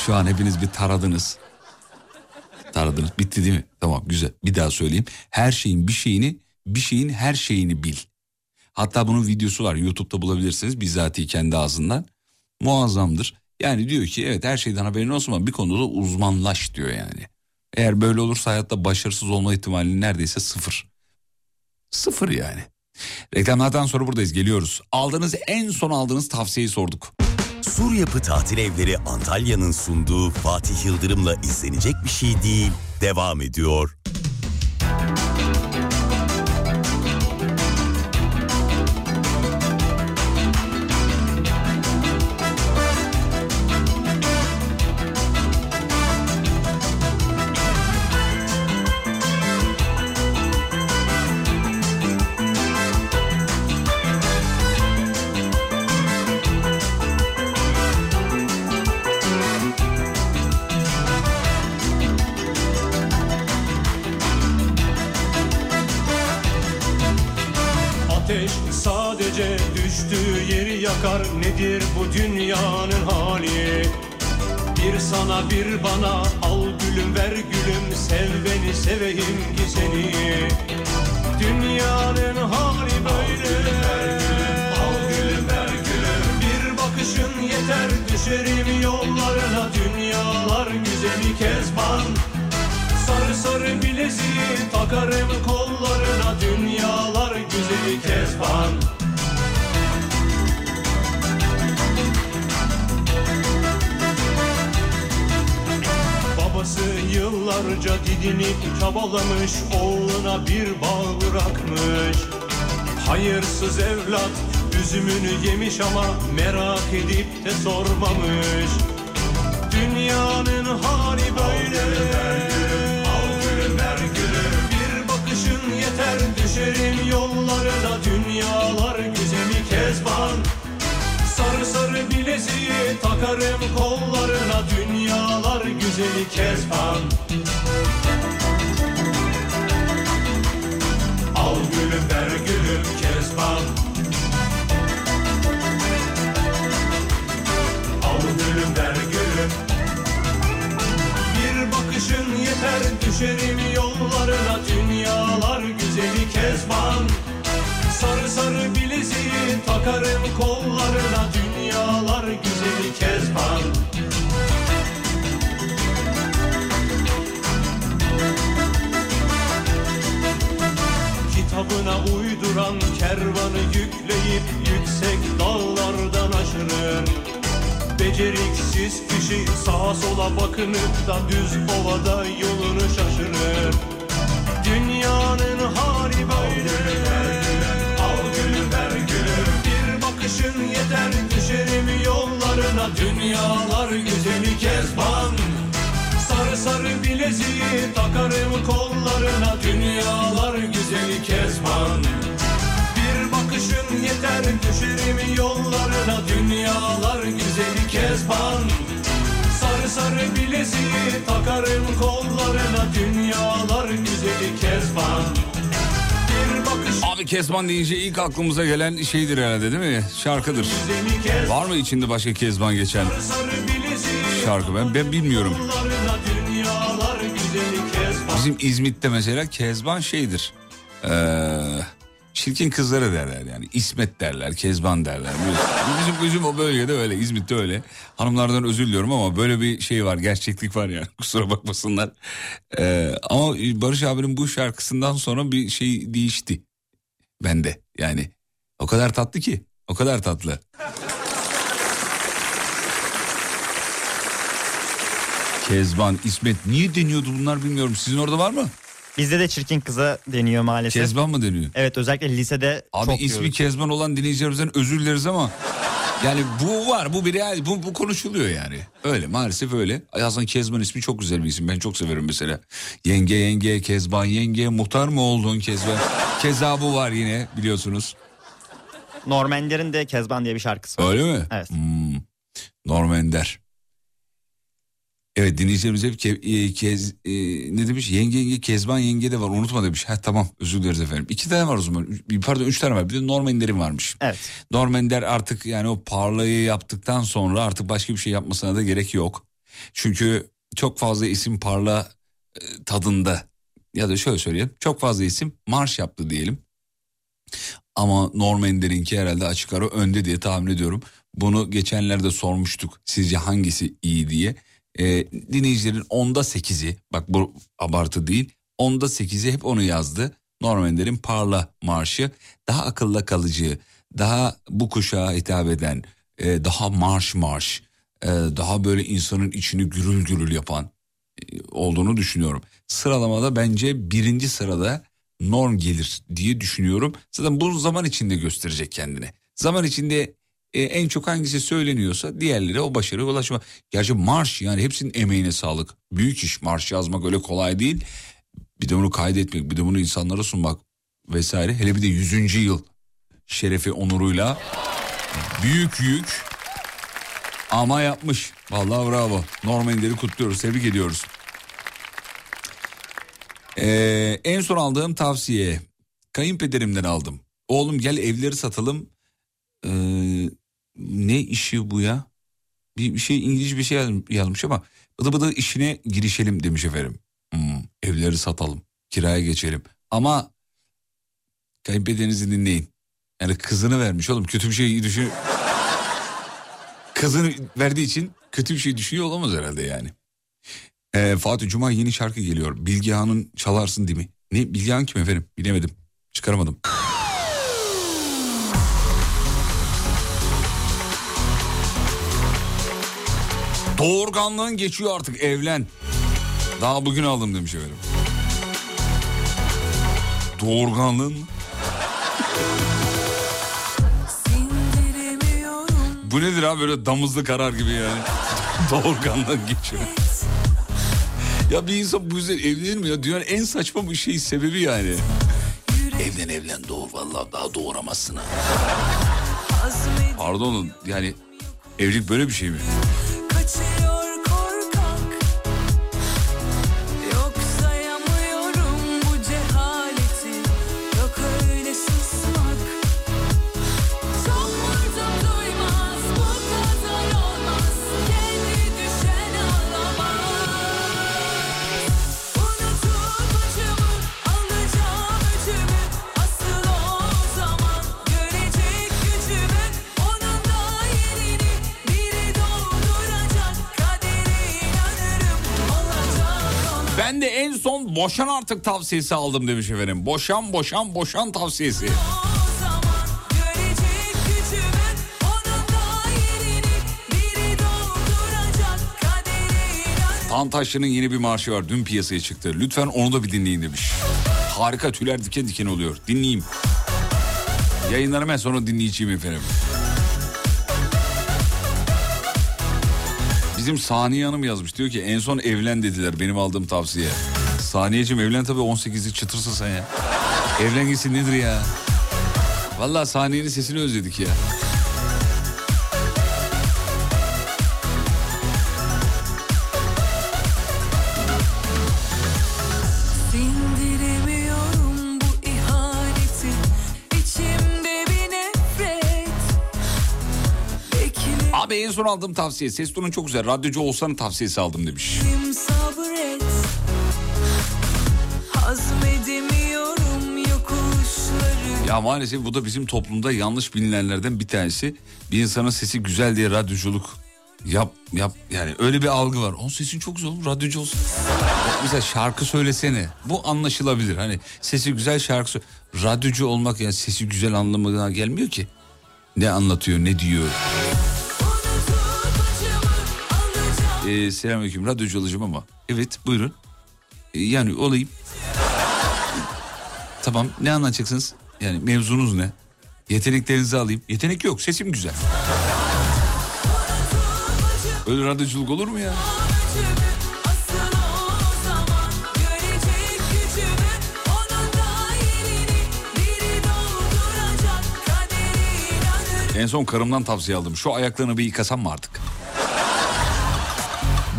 Şu an hepiniz bir taradınız. Taradınız. Bitti değil mi? Tamam güzel. Bir daha söyleyeyim. Her şeyin bir şeyini, bir şeyin her şeyini bil. Hatta bunun videosu var. YouTube'da bulabilirsiniz. Bizzati kendi ağzından. Muazzamdır. Yani diyor ki evet her şeyden haberin olsun ama bir konuda da uzmanlaş diyor yani. Eğer böyle olursa hayatta başarısız olma ihtimali neredeyse sıfır. Sıfır yani. Reklamlardan sonra buradayız geliyoruz. Aldığınız en son aldığınız tavsiyeyi sorduk. Sur Yapı Tatil Evleri Antalya'nın sunduğu Fatih Yıldırım'la izlenecek bir şey değil. Devam ediyor. Sana bir bana al gülüm ver gülüm sev beni seveyim ki seni. Dünyanın hali böyle. Al gülüm ver gülüm Bir bakışın yeter. Düşerim yollarına Dünyalar güzeli kezban. Sarı sarı bileziği takarım kollarına Dünyalar güzeli kezban Babası yıllarca didinip çabalamış Oğluna bir bağ bırakmış. Hayırsız evlat üzümünü yemiş ama Merak edip de sormamış. Dünyanın hali böyle. Bir bakışın yeter. Düşerim yollarına Dünyalar güzeli kezban Sarı sarı bileziği takarım kollarına. Dünyalar güzeli kezban kişi sağa sola bakınıp da düz ovada yolunu şaşırır. Dünyanın hali böyle. Al gülüm ver gülüm Bir bakışın yeter düşerim yollarına. Dünyalar güzeli kezban. Sarı sarı bileziği takarım kollarına. Dünyalar güzeli kezban. Bir bakışın yeter düşerim yollarına. Dünyalar güzeli kezban Sarı sarı bileziği takarım kollarına Dünyalar güzeli kezban bakış Abi Kezban deyince ilk aklımıza gelen şeydir herhalde değil mi? Şarkıdır. Var mı içinde başka Kezban geçen Sarı bileziği şarkı? Ben, ben bilmiyorum. Bizim İzmit'te mesela Kezban şeydir. Ee, çirkin kızlara derler yani. İsmet derler, Kezban derler. Bizim, bizim o bölgede öyle, İzmit'te öyle. Hanımlardan özür diliyorum ama böyle bir şey var, gerçeklik var yani. Kusura bakmasınlar. Ee, ama Barış abinin bu şarkısından sonra bir şey değişti. Bende yani. O kadar tatlı ki. O kadar tatlı. Kezban, İsmet niye deniyordu bunlar bilmiyorum. Sizin orada var mı? Bizde de çirkin kıza deniyor maalesef. Kezban mı deniyor? Evet özellikle lisede Abi çok ismi diyoruz. Kezban olan dinleyicilerimizden özür dileriz ama yani bu var bu bir real bu, bu konuşuluyor yani. Öyle maalesef öyle. Aslında Kezban ismi çok güzel bir isim ben çok severim mesela. Yenge yenge Kezban yenge muhtar mı oldun Kezban? Keza bu var yine biliyorsunuz. Normander'in de Kezban diye bir şarkısı var. Öyle mi? Evet. Hmm. Norm Ender. Evet dinleyicilerimiz hep ke, e, kez, e, ne demiş yenge yenge Kezban yenge de var unutma demiş. Ha tamam özür dileriz efendim. İki tane var o zaman Üç- pardon üç tane var bir de Norm Ender'in varmış. Evet. Norm Ender artık yani o parlayı yaptıktan sonra artık başka bir şey yapmasına da gerek yok. Çünkü çok fazla isim parla e, tadında ya da şöyle söyleyeyim çok fazla isim marş yaptı diyelim. Ama Norm Ender'inki herhalde açık ara önde diye tahmin ediyorum. Bunu geçenlerde sormuştuk sizce hangisi iyi diye. E, dinleyicilerin onda sekizi bak bu abartı değil onda sekizi hep onu yazdı. Norm Ender'in Parla Marşı daha akılda kalıcı, daha bu kuşağa hitap eden, e, daha marş marş, e, daha böyle insanın içini gürül gürül yapan e, olduğunu düşünüyorum. Sıralamada bence birinci sırada Norm gelir diye düşünüyorum. Zaten bu zaman içinde gösterecek kendini. Zaman içinde e, en çok hangisi söyleniyorsa diğerleri o başarıya ulaşma. Gerçi marş yani hepsinin emeğine sağlık. Büyük iş marş yazmak öyle kolay değil. Bir de bunu kaydetmek bir de bunu insanlara sunmak vesaire. Hele bir de 100. yıl şerefi onuruyla büyük yük ama yapmış. Vallahi bravo. Norm Ender'i kutluyoruz tebrik ediyoruz. Ee, en son aldığım tavsiye kayınpederimden aldım. Oğlum gel evleri satalım Ee, ne işi bu ya? Bir, bir şey İngilizce bir şey yazmış, ama bıdı bıdı işine girişelim demiş efendim. Hmm, evleri satalım, kiraya geçelim. Ama kayınpederinizi dinleyin. Yani kızını vermiş oğlum kötü bir şey düşün. Kızını verdiği için kötü bir şey düşünüyor olamaz herhalde yani. Ee, Fatih Cuma yeni şarkı geliyor. Bilgehan'ın çalarsın değil mi? Ne Bilgehan kim efendim? Bilemedim. Çıkaramadım. Doğurganlığın geçiyor artık evlen. Daha bugün aldım demiş efendim. Doğurganlığın? Bu nedir abi böyle damızlı karar gibi yani. Doğurganlığın geçiyor. Ya bir insan bu yüzden evlenir mi ya? Dünyanın en saçma bir şey sebebi yani. Evlen evlen doğur vallahi daha doğuramazsın ha. Pardon yani evlilik böyle bir şey mi? Son boşan artık tavsiyesi aldım demiş efendim. Boşan boşan boşan tavsiyesi. Tantaşlı'nın yeni bir marşı var. Dün piyasaya çıktı. Lütfen onu da bir dinleyin demiş. Harika tüyler diken diken oluyor. Dinleyeyim. Yayınlarım hemen sonra dinleyeceğim efendim. Bizim Saniye Hanım yazmış. Diyor ki en son evlen dediler benim aldığım tavsiye. Saniyeciğim evlen tabii 18'lik çıtırsın sen ya. Evlen gitsin nedir ya? Vallahi Saniye'nin sesini özledik ya. Abi en son aldığım tavsiye ses tonu çok güzel. Radyocu olsanın tavsiyesi aldım demiş. sabret Ya maalesef bu da bizim toplumda yanlış bilinenlerden bir tanesi. Bir insanın sesi güzel diye radyoculuk yap yap yani öyle bir algı var. Onun sesin çok güzel olur radyocu olsun. Mesela şarkı söylesene. Bu anlaşılabilir. Hani sesi güzel şarkı sö- Radyocu olmak yani sesi güzel anlamına gelmiyor ki. Ne anlatıyor ne diyor. Ee, selamünaleyküm radyocu olacağım ama. Evet buyurun. Ee, yani olayım. Tamam ne anlatacaksınız? Yani mevzunuz ne? Yeteneklerinizi alayım. Yetenek yok sesim güzel. Öyle radyoculuk olur mu ya? En son karımdan tavsiye aldım. Şu ayaklarını bir yıkasam mı artık?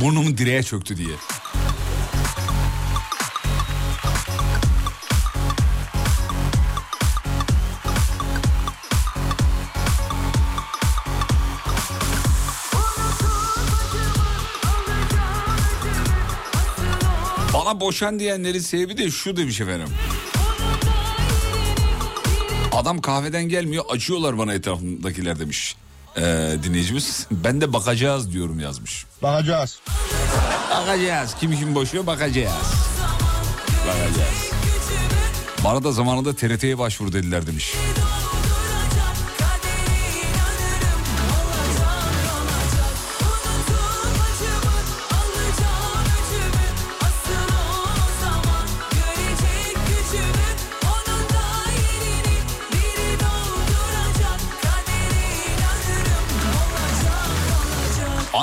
Burnumun direğe çöktü diye. Boşan diyenlerin sebebi de şu demiş efendim. Adam kahveden gelmiyor açıyorlar bana etrafındakiler demiş ee, dinleyicimiz. Ben de bakacağız diyorum yazmış. Bakacağız. Bakacağız. Kim kim boşuyor bakacağız. Bakacağız. Bana da zamanında TRT'ye başvur dediler demiş.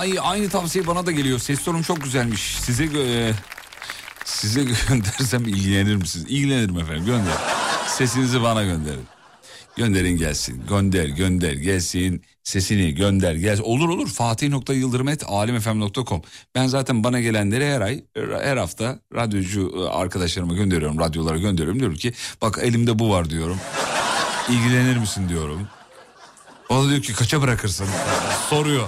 Ay aynı tavsiye bana da geliyor. Ses tonum çok güzelmiş. Size e, size göndersem ilgilenir misiniz? İlgilenirim efendim. Gönder. Sesinizi bana gönderin. Gönderin gelsin. Gönder gönder gelsin. Sesini gönder gelsin. Olur olur. Fatih.yıldırım.alemfm.com Ben zaten bana gelenleri her ay her hafta radyocu e, arkadaşlarıma gönderiyorum. Radyolara gönderiyorum. Diyorum ki bak elimde bu var diyorum. İlgilenir misin diyorum. O da diyor ki kaça bırakırsın? Soruyor.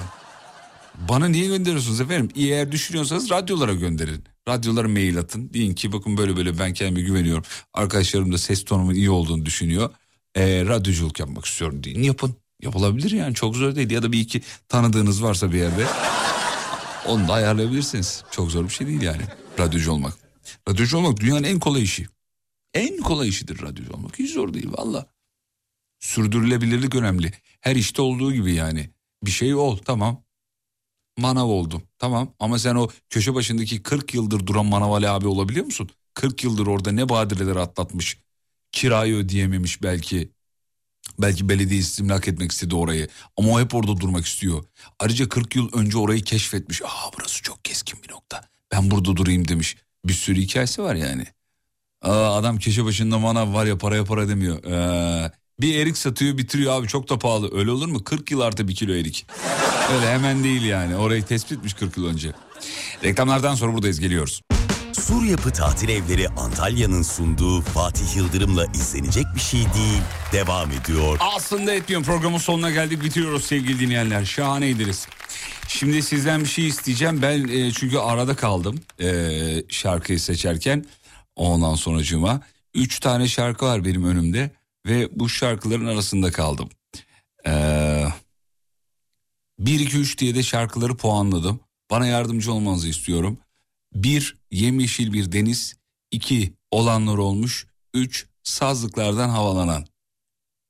Bana niye gönderiyorsunuz efendim? Eğer düşünüyorsanız radyolara gönderin. Radyolara mail atın. Deyin ki bakın böyle böyle ben kendime güveniyorum. Arkadaşlarım da ses tonumun iyi olduğunu düşünüyor. Ee, radyoculuk yapmak istiyorum deyin. Yapın. Yapılabilir yani çok zor değil. Ya da bir iki tanıdığınız varsa bir yerde. Onu da ayarlayabilirsiniz. Çok zor bir şey değil yani radyocu olmak. Radyocu olmak dünyanın en kolay işi. En kolay işidir radyocu olmak. Hiç zor değil valla. Sürdürülebilirlik önemli. Her işte olduğu gibi yani. Bir şey ol tamam. Manav oldum tamam ama sen o köşe başındaki 40 yıldır duran manav Ali abi olabiliyor musun? 40 yıldır orada ne badireler atlatmış. Kirayı ödeyememiş belki. Belki belediye istimlak etmek istedi orayı. Ama o hep orada durmak istiyor. Ayrıca 40 yıl önce orayı keşfetmiş. Aa burası çok keskin bir nokta. Ben burada durayım demiş. Bir sürü hikayesi var yani. Aa, adam köşe başında manav var ya paraya para demiyor. Ee, bir erik satıyor bitiriyor abi çok da pahalı. Öyle olur mu? 40 yıl artı bir kilo erik. Öyle hemen değil yani. Orayı tespit etmiş 40 yıl önce. Reklamlardan sonra buradayız geliyoruz. Sur Yapı Tatil Evleri Antalya'nın sunduğu Fatih Yıldırım'la izlenecek bir şey değil. Devam ediyor. Aslında etmiyorum programın sonuna geldik bitiriyoruz sevgili dinleyenler. Şahaneydiniz. Şimdi sizden bir şey isteyeceğim. Ben e, çünkü arada kaldım e, şarkıyı seçerken. Ondan sonracığıma. Üç tane şarkı var benim önümde. Ve bu şarkıların arasında kaldım. Ee, 1, 2, 3 diye de şarkıları puanladım. Bana yardımcı olmanızı istiyorum. 1. Yemyeşil bir deniz. 2. Olanlar olmuş. 3. Sazlıklardan havalanan.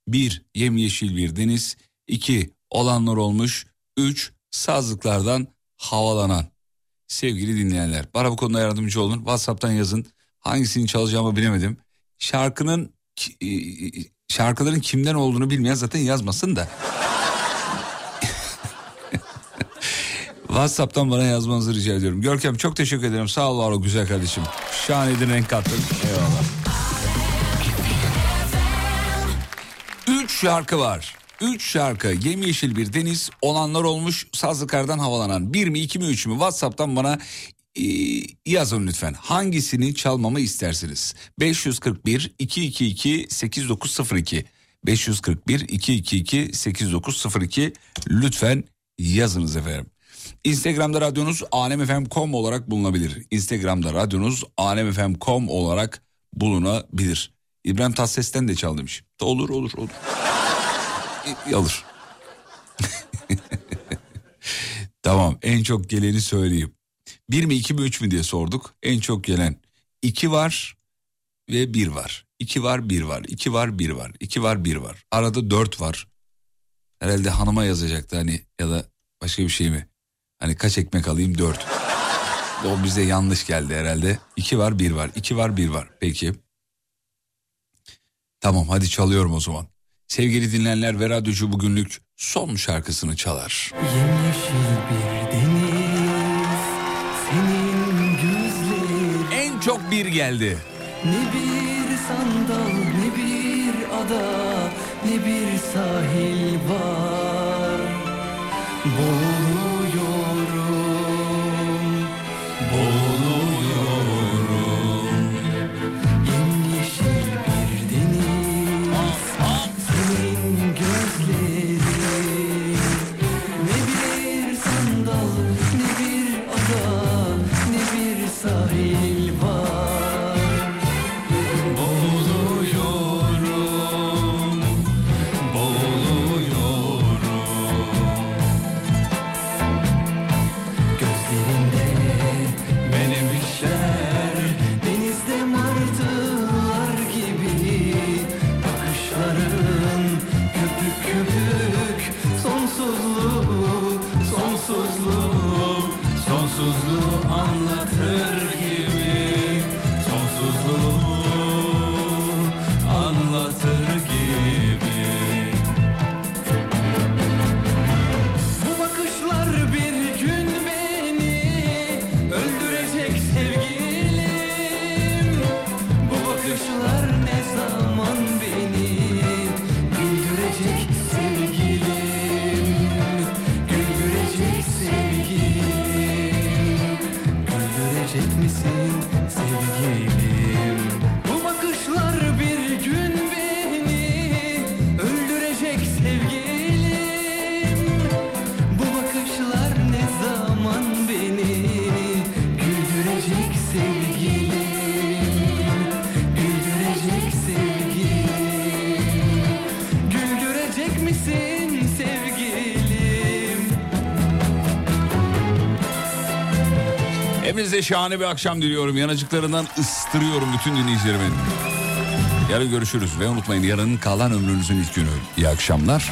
1. Yemyeşil bir deniz. 2. Olanlar olmuş. 3. Sazlıklardan havalanan. Sevgili dinleyenler bana bu konuda yardımcı olun. Whatsapp'tan yazın. Hangisini çalacağımı bilemedim. Şarkının şarkıların kimden olduğunu bilmeyen zaten yazmasın da. WhatsApp'tan bana yazmanızı rica ediyorum. Görkem çok teşekkür ederim. Sağ ol var o güzel kardeşim. Şahaneydin renk kattın. Eyvallah. Üç şarkı var. Üç şarkı yemyeşil bir deniz olanlar olmuş sazlıkardan havalanan. Bir mi iki mi üç mü Whatsapp'tan bana yazın lütfen. Hangisini çalmamı istersiniz? 541 222 8902 541 222 8902 lütfen yazınız efendim. Instagram'da radyonuz alemfm.com olarak bulunabilir. Instagram'da radyonuz alemfm.com olarak bulunabilir. İbrahim Tatlıses'ten de çal demiş. Da olur olur olur. İ- Alır. tamam en çok geleni söyleyeyim. Bir mi iki mi üç mü diye sorduk. En çok gelen iki var ve bir var. İki var bir var. İki var bir var. İki var bir var. Arada dört var. Herhalde hanıma yazacaktı hani ya da başka bir şey mi? Hani kaç ekmek alayım dört. O bize yanlış geldi herhalde. İki var bir var. İki var bir var. Peki. Tamam hadi çalıyorum o zaman. Sevgili dinleyenler ve radyocu bugünlük son şarkısını çalar. Yemyeşil bir deniz bir geldi. Ne bir sandal ne bir ada Ne bir sahil var Boğuluyorum Şahane bir akşam diliyorum. Yanacıklarından ıstırıyorum bütün dinleyicilerimi. Yarın görüşürüz ve unutmayın yarın kalan ömrünüzün ilk günü. İyi akşamlar.